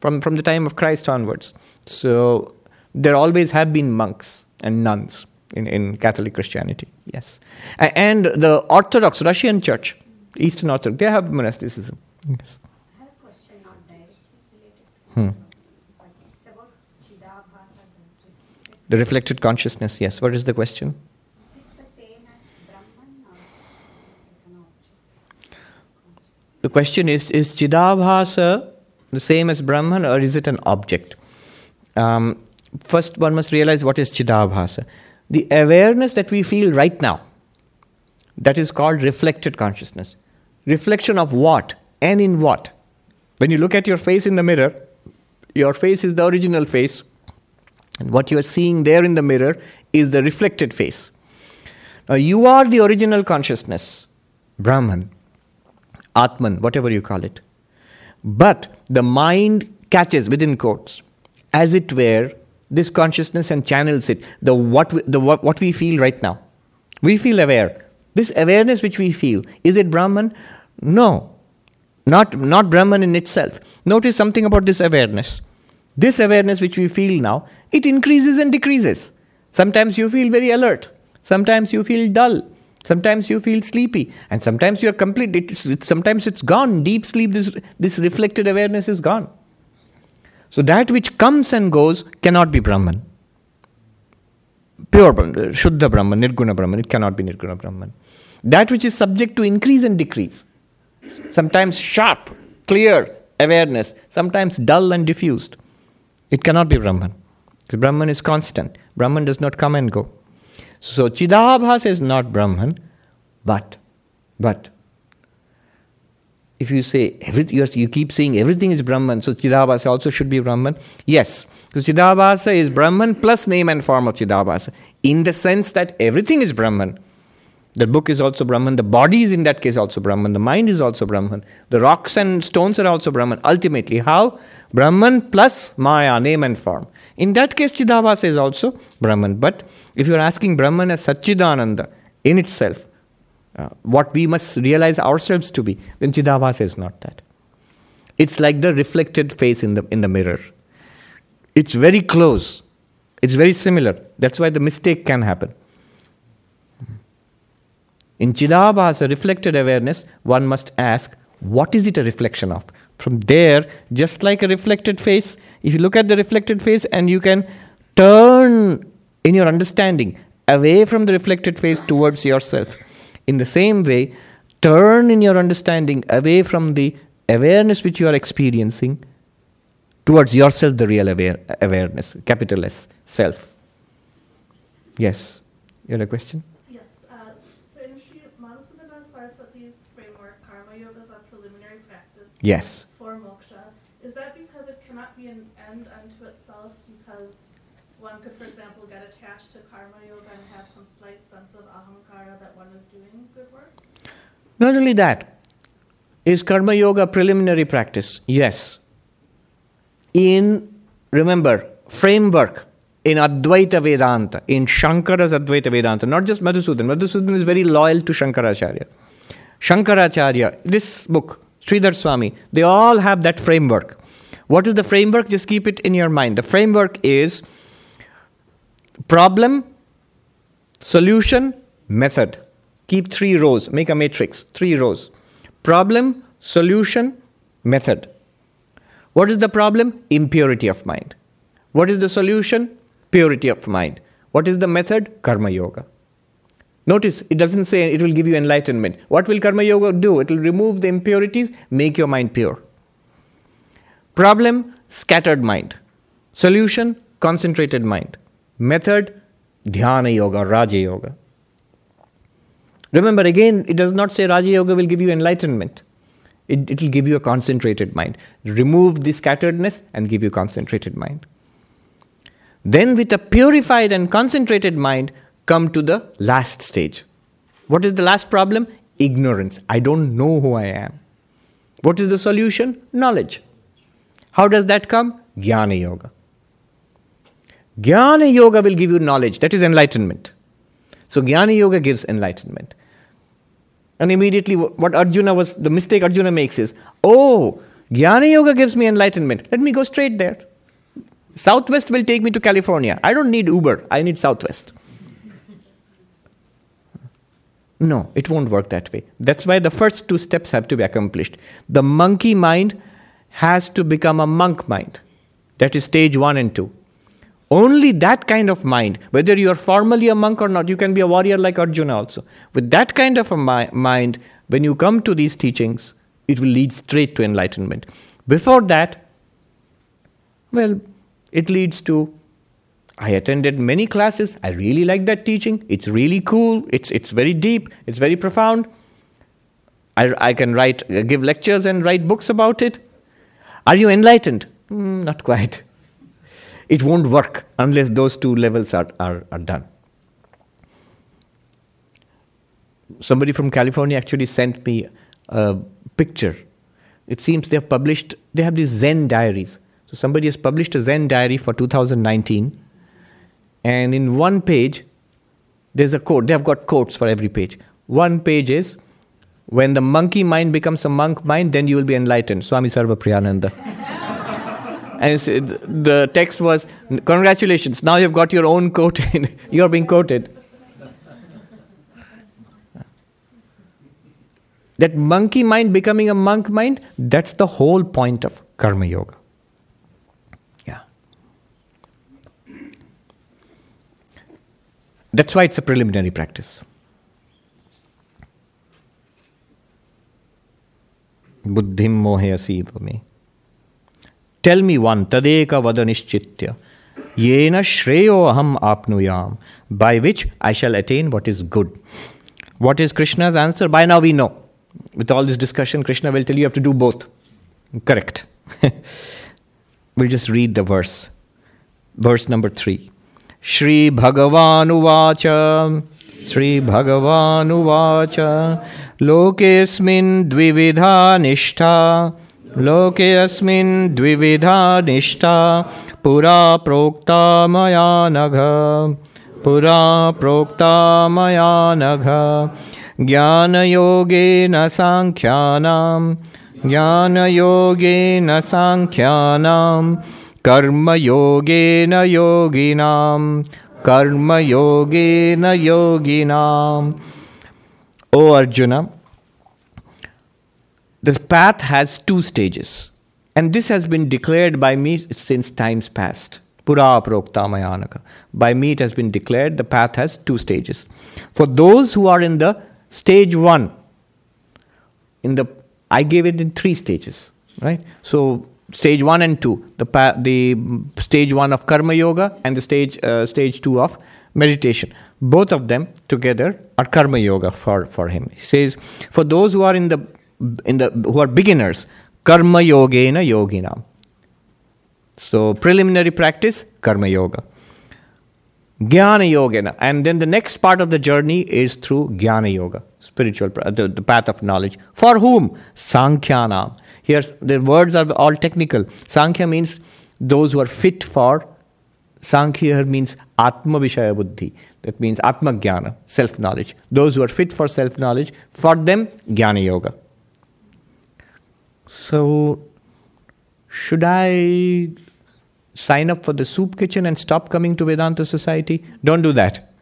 from, from the time of Christ onwards. So there always have been monks and nuns in, in Catholic Christianity, yes. And the Orthodox Russian Church, Eastern Orthodox, they have monasticism, yes. I have a question not directly related Hmm. but it's about Chidabhasa. the- The reflected consciousness, yes. What is the question? Is it the same as Brahman or is it like an object? The question is Is Chidabhasa the same as Brahman or is it an object? Um, first, one must realize what is Chidabhasa. The awareness that we feel right now, that is called reflected consciousness. Reflection of what and in what? When you look at your face in the mirror, your face is the original face, and what you are seeing there in the mirror is the reflected face. Now, you are the original consciousness, Brahman. Atman, whatever you call it. But the mind catches, within quotes, as it were, this consciousness and channels it, the what we, the what, what we feel right now. We feel aware. This awareness which we feel, is it Brahman? No. Not, not Brahman in itself. Notice something about this awareness. This awareness which we feel now, it increases and decreases. Sometimes you feel very alert. Sometimes you feel dull. Sometimes you feel sleepy. And sometimes you're complete. It's, it's, sometimes it's gone. Deep sleep, this, this reflected awareness is gone. So that which comes and goes cannot be Brahman. Pure Brahman, uh, Shuddha Brahman, Nirguna Brahman, it cannot be Nirguna Brahman. That which is subject to increase and decrease. Sometimes sharp, clear awareness, sometimes dull and diffused. It cannot be Brahman. Because Brahman is constant. Brahman does not come and go. So Chidabhas is not Brahman, but, but, if you say, every, you, keep saying everything is Brahman, so Chidabhasa also should be Brahman. Yes, because Chidabhasa is Brahman plus name and form of Chidabhasa, in the sense that everything is Brahman. The book is also Brahman, the body is in that case also Brahman, the mind is also Brahman, the rocks and stones are also Brahman. Ultimately, how? Brahman plus Maya, name and form. In that case, Chidabhasa is also Brahman. But if you're asking Brahman as Satchidananda in itself, uh, what we must realize ourselves to be, then Chidabhasa is not that. It's like the reflected face in the, in the mirror. It's very close. It's very similar. That's why the mistake can happen. In Chidabhasa, reflected awareness, one must ask, what is it a reflection of? From there, just like a reflected face, if you look at the reflected face and you can turn in your understanding away from the reflected face towards yourself. In the same way, turn in your understanding away from the awareness which you are experiencing towards yourself, the real aware, awareness, capital S, self. Yes, you had a question? Yes, uh, so in Sri Madhusudana Saraswati's framework, karma yoga is a preliminary practice Yes. for moksha. Is that because it cannot be an end unto itself? Because one could, for example, get attached to karma yoga and have some slight sense of ahamkara that one is doing good works? Not only that, is karma yoga preliminary practice? Yes. In, remember, framework in Advaita Vedanta, in Shankara's Advaita Vedanta, not just Madhusudan. Madhusudan is very loyal to Shankaracharya. Shankaracharya, this book, Sridhar Swami, they all have that framework. What is the framework? Just keep it in your mind. The framework is problem, solution, method. Keep three rows, make a matrix, three rows. Problem, solution, method. What is the problem? Impurity of mind. What is the solution? Purity of mind. What is the method? Karma yoga. Notice it doesn't say it will give you enlightenment. What will karma yoga do? It will remove the impurities, make your mind pure. Problem scattered mind. Solution concentrated mind. method, Dhyana Yoga, or Raja Yoga. Remember, again, it does not say Raja Yoga will give you enlightenment. It will give you a concentrated mind. Remove the scatteredness and give you concentrated mind. Then, with a purified and concentrated mind, come to the last stage. What is the last problem? Ignorance. I don't know who I am. What is the solution? Knowledge. How does that come? Jnana Yoga. Jnana Yoga will give you knowledge, that is enlightenment. So, Jnana Yoga gives enlightenment. And immediately, what Arjuna was, the mistake Arjuna makes is, oh, Jnana Yoga gives me enlightenment. Let me go straight there. Southwest will take me to California. I don't need Uber, I need Southwest. No, it won't work that way. That's why the first two steps have to be accomplished. The monkey mind has to become a monk mind. That is stage one and two. Only that kind of mind, whether you are formally a monk or not, you can be a warrior like Arjuna also. With that kind of a mi- mind, when you come to these teachings, it will lead straight to enlightenment. Before that, well, it leads to I attended many classes. I really like that teaching. It's really cool. It's, it's very deep. It's very profound. I, I can write, give lectures and write books about it. Are you enlightened? Mm, not quite it won't work unless those two levels are, are, are done. Somebody from California actually sent me a picture. It seems they have published, they have these Zen diaries. So somebody has published a Zen diary for 2019, and in one page, there's a quote. They have got quotes for every page. One page is, when the monkey mind becomes a monk mind, then you will be enlightened. Swami Sarvapriyananda. (laughs) And the text was, Congratulations, now you've got your own quote, (laughs) you're being quoted. That monkey mind becoming a monk mind, that's the whole point of Karma Yoga. Yeah. That's why it's a preliminary practice. बुद्धिम मोहे असीव में tell me one तदेक वद निश्चित्य। ये न श्रेयो अहम आपनुयाम by which I shall attain what is good what is Krishna's answer by now we know with all this discussion Krishna will tell you have to do both correct will just read the verse verse number three Shri भगवानुवाच Shri भगवानुवाच लोकेस्मिन् निष्ठा लोके अस्मिन् द्विविधा निष्ठा पुरा प्रोक्ता मया नघ। पुरा प्रोक्ता मया नघ। ज्ञानयोगेन साङ्ख्यानां ज्ञानयोगेन साङ्ख्यानां कर्मयोगेन योगिनां कर्मयोगेन योगिनाम्। ओ Arjun the path has two stages. And this has been declared by me since times past. Pura. By me it has been declared the path has two stages. For those who are in the stage one, in the I gave it in three stages, right? So stage one and two, the pa- the stage one of karma yoga and the stage uh, stage two of meditation. Both of them together are karma yoga for for him. He says, for those who are in the in the who are beginners karma yogena yogina. So preliminary practice karma yoga. Jnana yogena. And then the next part of the journey is through jnana yoga spiritual the, the path of knowledge. For whom? Sankhyanam. Here the words are all technical. Sankhya means those who are fit for sankhya means atma vishaya buddhi. That means atma jnana self knowledge those who are fit for self knowledge for them jnana yoga so, should I sign up for the soup kitchen and stop coming to Vedanta Society? Don't do that.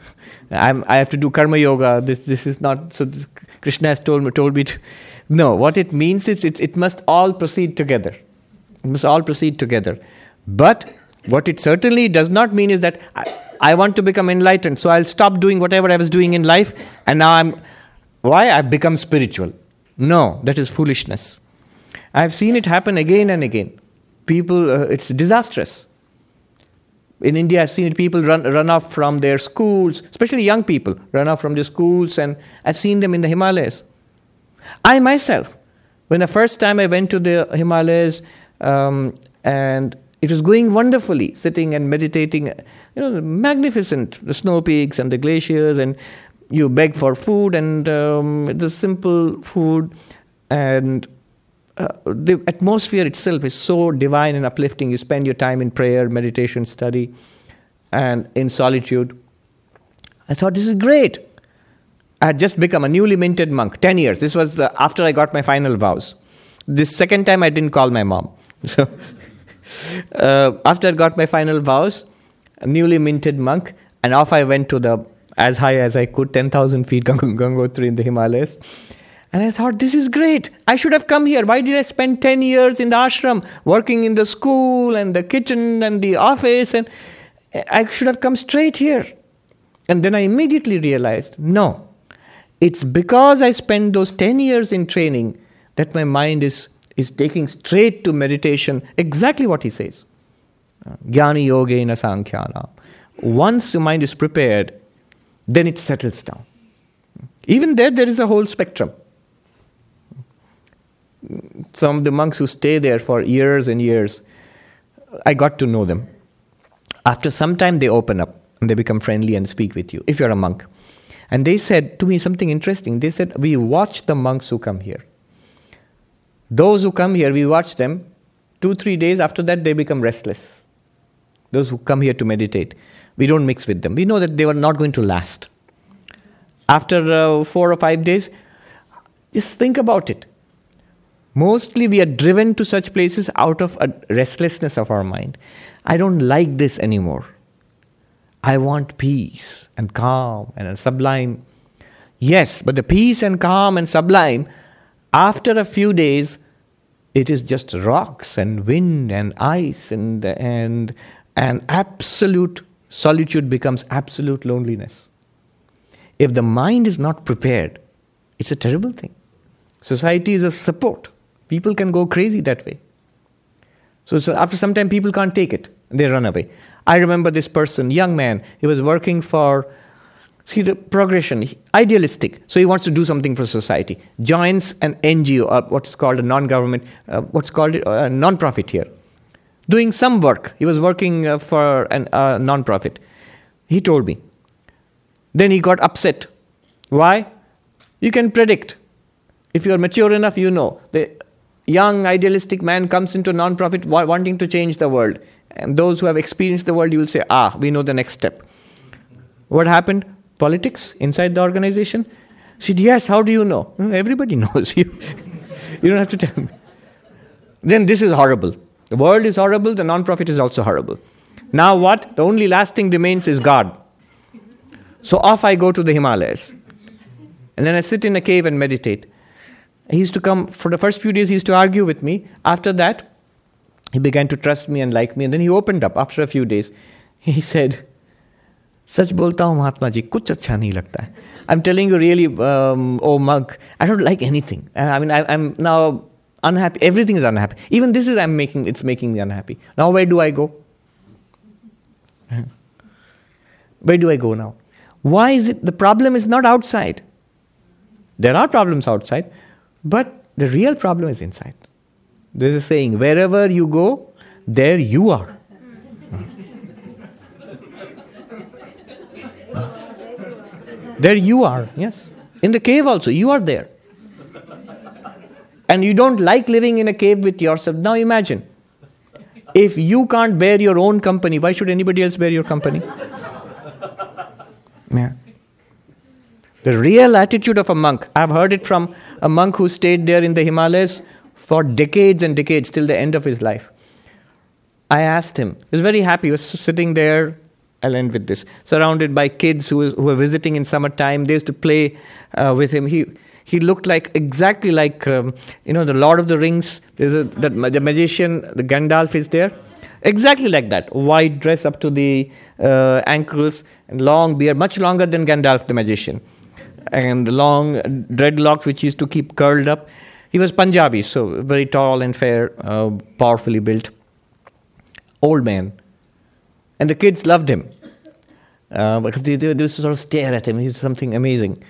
(laughs) I'm, i have to do karma yoga. This, this is not. So, this, Krishna has told me, told me to. No, what it means is it, it must all proceed together. It must all proceed together. But what it certainly does not mean is that I, I want to become enlightened, so I'll stop doing whatever I was doing in life, and now I'm. Why? I've become spiritual. No, that is foolishness. I've seen it happen again and again. People, uh, it's disastrous. In India, I've seen people run, run off from their schools, especially young people, run off from their schools, and I've seen them in the Himalayas. I myself, when the first time I went to the Himalayas, um, and it was going wonderfully, sitting and meditating, you know, magnificent, the snow peaks and the glaciers, and you beg for food and um, the simple food, and uh, the atmosphere itself is so divine and uplifting. You spend your time in prayer, meditation, study, and in solitude. I thought, this is great. I had just become a newly minted monk, 10 years. This was the, after I got my final vows. This second time, I didn't call my mom. (laughs) So, uh, after I got my final vows, a newly minted monk, and off I went to the as high as I could, 10,000 feet (laughs) Gangotri in the Himalayas. And I thought, this is great. I should have come here. Why did I spend 10 years in the ashram, working in the school and the kitchen and the office? And I should have come straight here. And then I immediately realized, no, it's because I spent those 10 years in training that my mind is, is taking straight to meditation, exactly what he says. Jnana yogena sankhyanam. Once your mind is prepared, then it settles down. Even there, there is a whole spectrum some of the monks who stay there for years and years, I got to know them. After some time, they open up and they become friendly and speak with you, if you're a monk. And they said to me something interesting. They said, We watch the monks who come here. Those who come here, we watch them. Two, three days after that, they become restless. Those who come here to meditate, we don't mix with them. We know that they were not going to last. After uh, four or five days, just think about it. Mostly we are driven to such places out of a restlessness of our mind. I don't like this anymore. I want peace and calm and a sublime. Yes, but the peace and calm and sublime, after a few days, it is just rocks and wind and ice and, and, and absolute solitude becomes absolute loneliness. If the mind is not prepared, it's a terrible thing. Society is a support. People can go crazy that way. So, so after some time, people can't take it. They run away. I remember this person, young man, he was working for, see the progression, idealistic. So he wants to do something for society. Joins an NGO, uh, what's called a non government, uh, what's called a non profit here. Doing some work. He was working uh, for a uh, non profit. He told me. Then he got upset. Why? You can predict. If you're mature enough, you know. The young idealistic man comes into a non-profit wanting to change the world. And those who have experienced the world you will say ah we know the next step. What happened? Politics inside the organization? Said yes how do you know? Everybody (laughs) knows you. (laughs) You don't have to tell me. Then this is horrible. The world is horrible the non-profit is also horrible. Now what? The only last thing remains is god. So off i go to the himalayas. And then i sit in a cave and meditate he used to come, for the first few days, he used to argue with me. After that, he began to trust me and like me. And then he opened up after a few days. (laughs) He said, सच बोलता हूँ महात्मा जी कुछ अच्छा नहीं लगता है I'm telling you really, um, oh monk, I don't like anything. I mean, I, am now unhappy. Everything is unhappy. Even this is I'm making. It's making me unhappy. Now where do I go? (laughs) Where do I go now? Why is it the problem is not outside? There are problems outside, but the real problem is inside. There's a saying wherever you go, there you are. (laughs) there you are, yes. In the cave also, you are there. And you don't like living in a cave with yourself. Now imagine if you can't bear your own company, why should anybody else bear your company? (laughs) Yeah. The real attitude of a monk, I've heard it from a monk who stayed there in the Himalayas for decades and decades till the end of his life. I asked him, he was very happy, he was sitting there. I'll end with this. Surrounded by kids who, who were visiting in summertime, they used to play uh, with him. He, he looked like exactly like um, you know the Lord of the Rings. There's a the, the magician, the Gandalf is there, exactly like that. White dress up to the uh, ankles and long beard, much longer than Gandalf the magician and the long dreadlocks which used to keep curled up. He was Punjabi, so very tall and fair, uh, powerfully built. Old man. And the kids loved him uh, because they, they, they used to sort of stare at him. He's something amazing.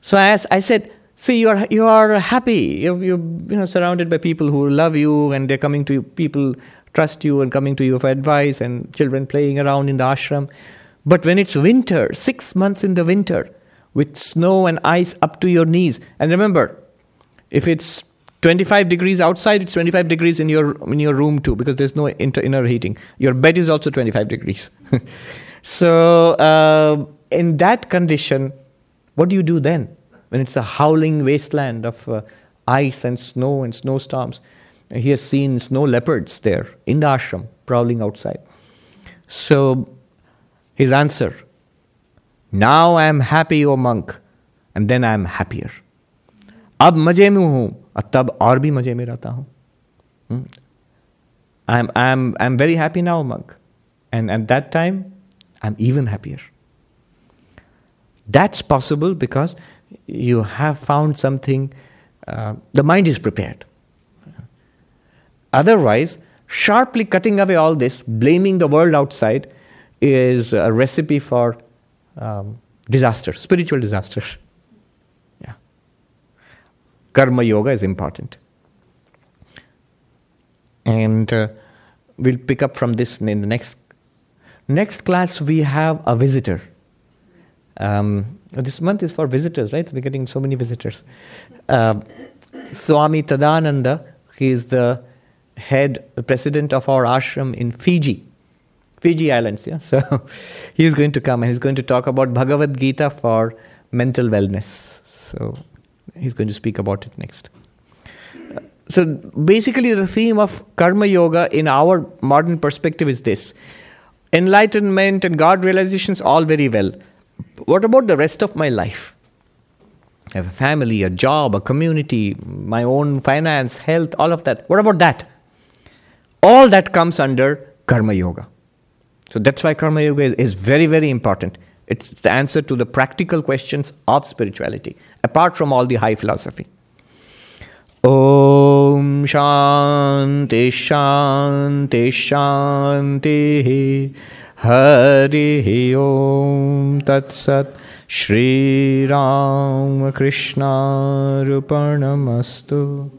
So I, asked, I said, See, you are, you are happy. You're, you're you know, surrounded by people who love you and they're coming to you. People trust you and coming to you for advice and children playing around in the ashram. But when it's winter, six months in the winter, with snow and ice up to your knees, and remember, if it's 25 degrees outside, it's 25 degrees in your in your room too, because there's no inter, inner heating. Your bed is also 25 degrees. (laughs) so uh, in that condition, what do you do then? When it's a howling wasteland of uh, ice and snow and snowstorms, he has seen snow leopards there in the ashram prowling outside. So his answer, now I am happy, O monk, and then I am happier. अब मजे में हूँ तब और भी मजे में रहता हूँ I am I am I am very happy now monk and at that time I am even happier That's possible because you have found something, uh, the mind is prepared. Otherwise, sharply cutting away all this, blaming the world outside, is a recipe for um, disaster, spiritual disaster. (laughs) Yeah. Karma yoga is important. And uh, we'll pick up from this in the next. Next class, we have a visitor. Um, this month is for visitors, right? We're getting so many visitors. Uh, Swami Tadananda, he is the head, the president of our ashram in Fiji, Fiji Islands. Yeah, so (laughs) he's going to come and he's going to talk about Bhagavad Gita for mental wellness. So he's going to speak about it next. Uh, so basically, the theme of karma yoga in our modern perspective is this: enlightenment and God realizations, all very well. What about the rest of my life? I have a family, a job, a community, my own finance, health, all of that. What about that? All that comes under karma yoga. So that's why karma yoga is, is very, very important. It's the answer to the practical questions of spirituality, apart from all the high philosophy. Om Shanti Shanti Shanti Hari Om Tat Sat Shri Ram Krishna Rupanamastu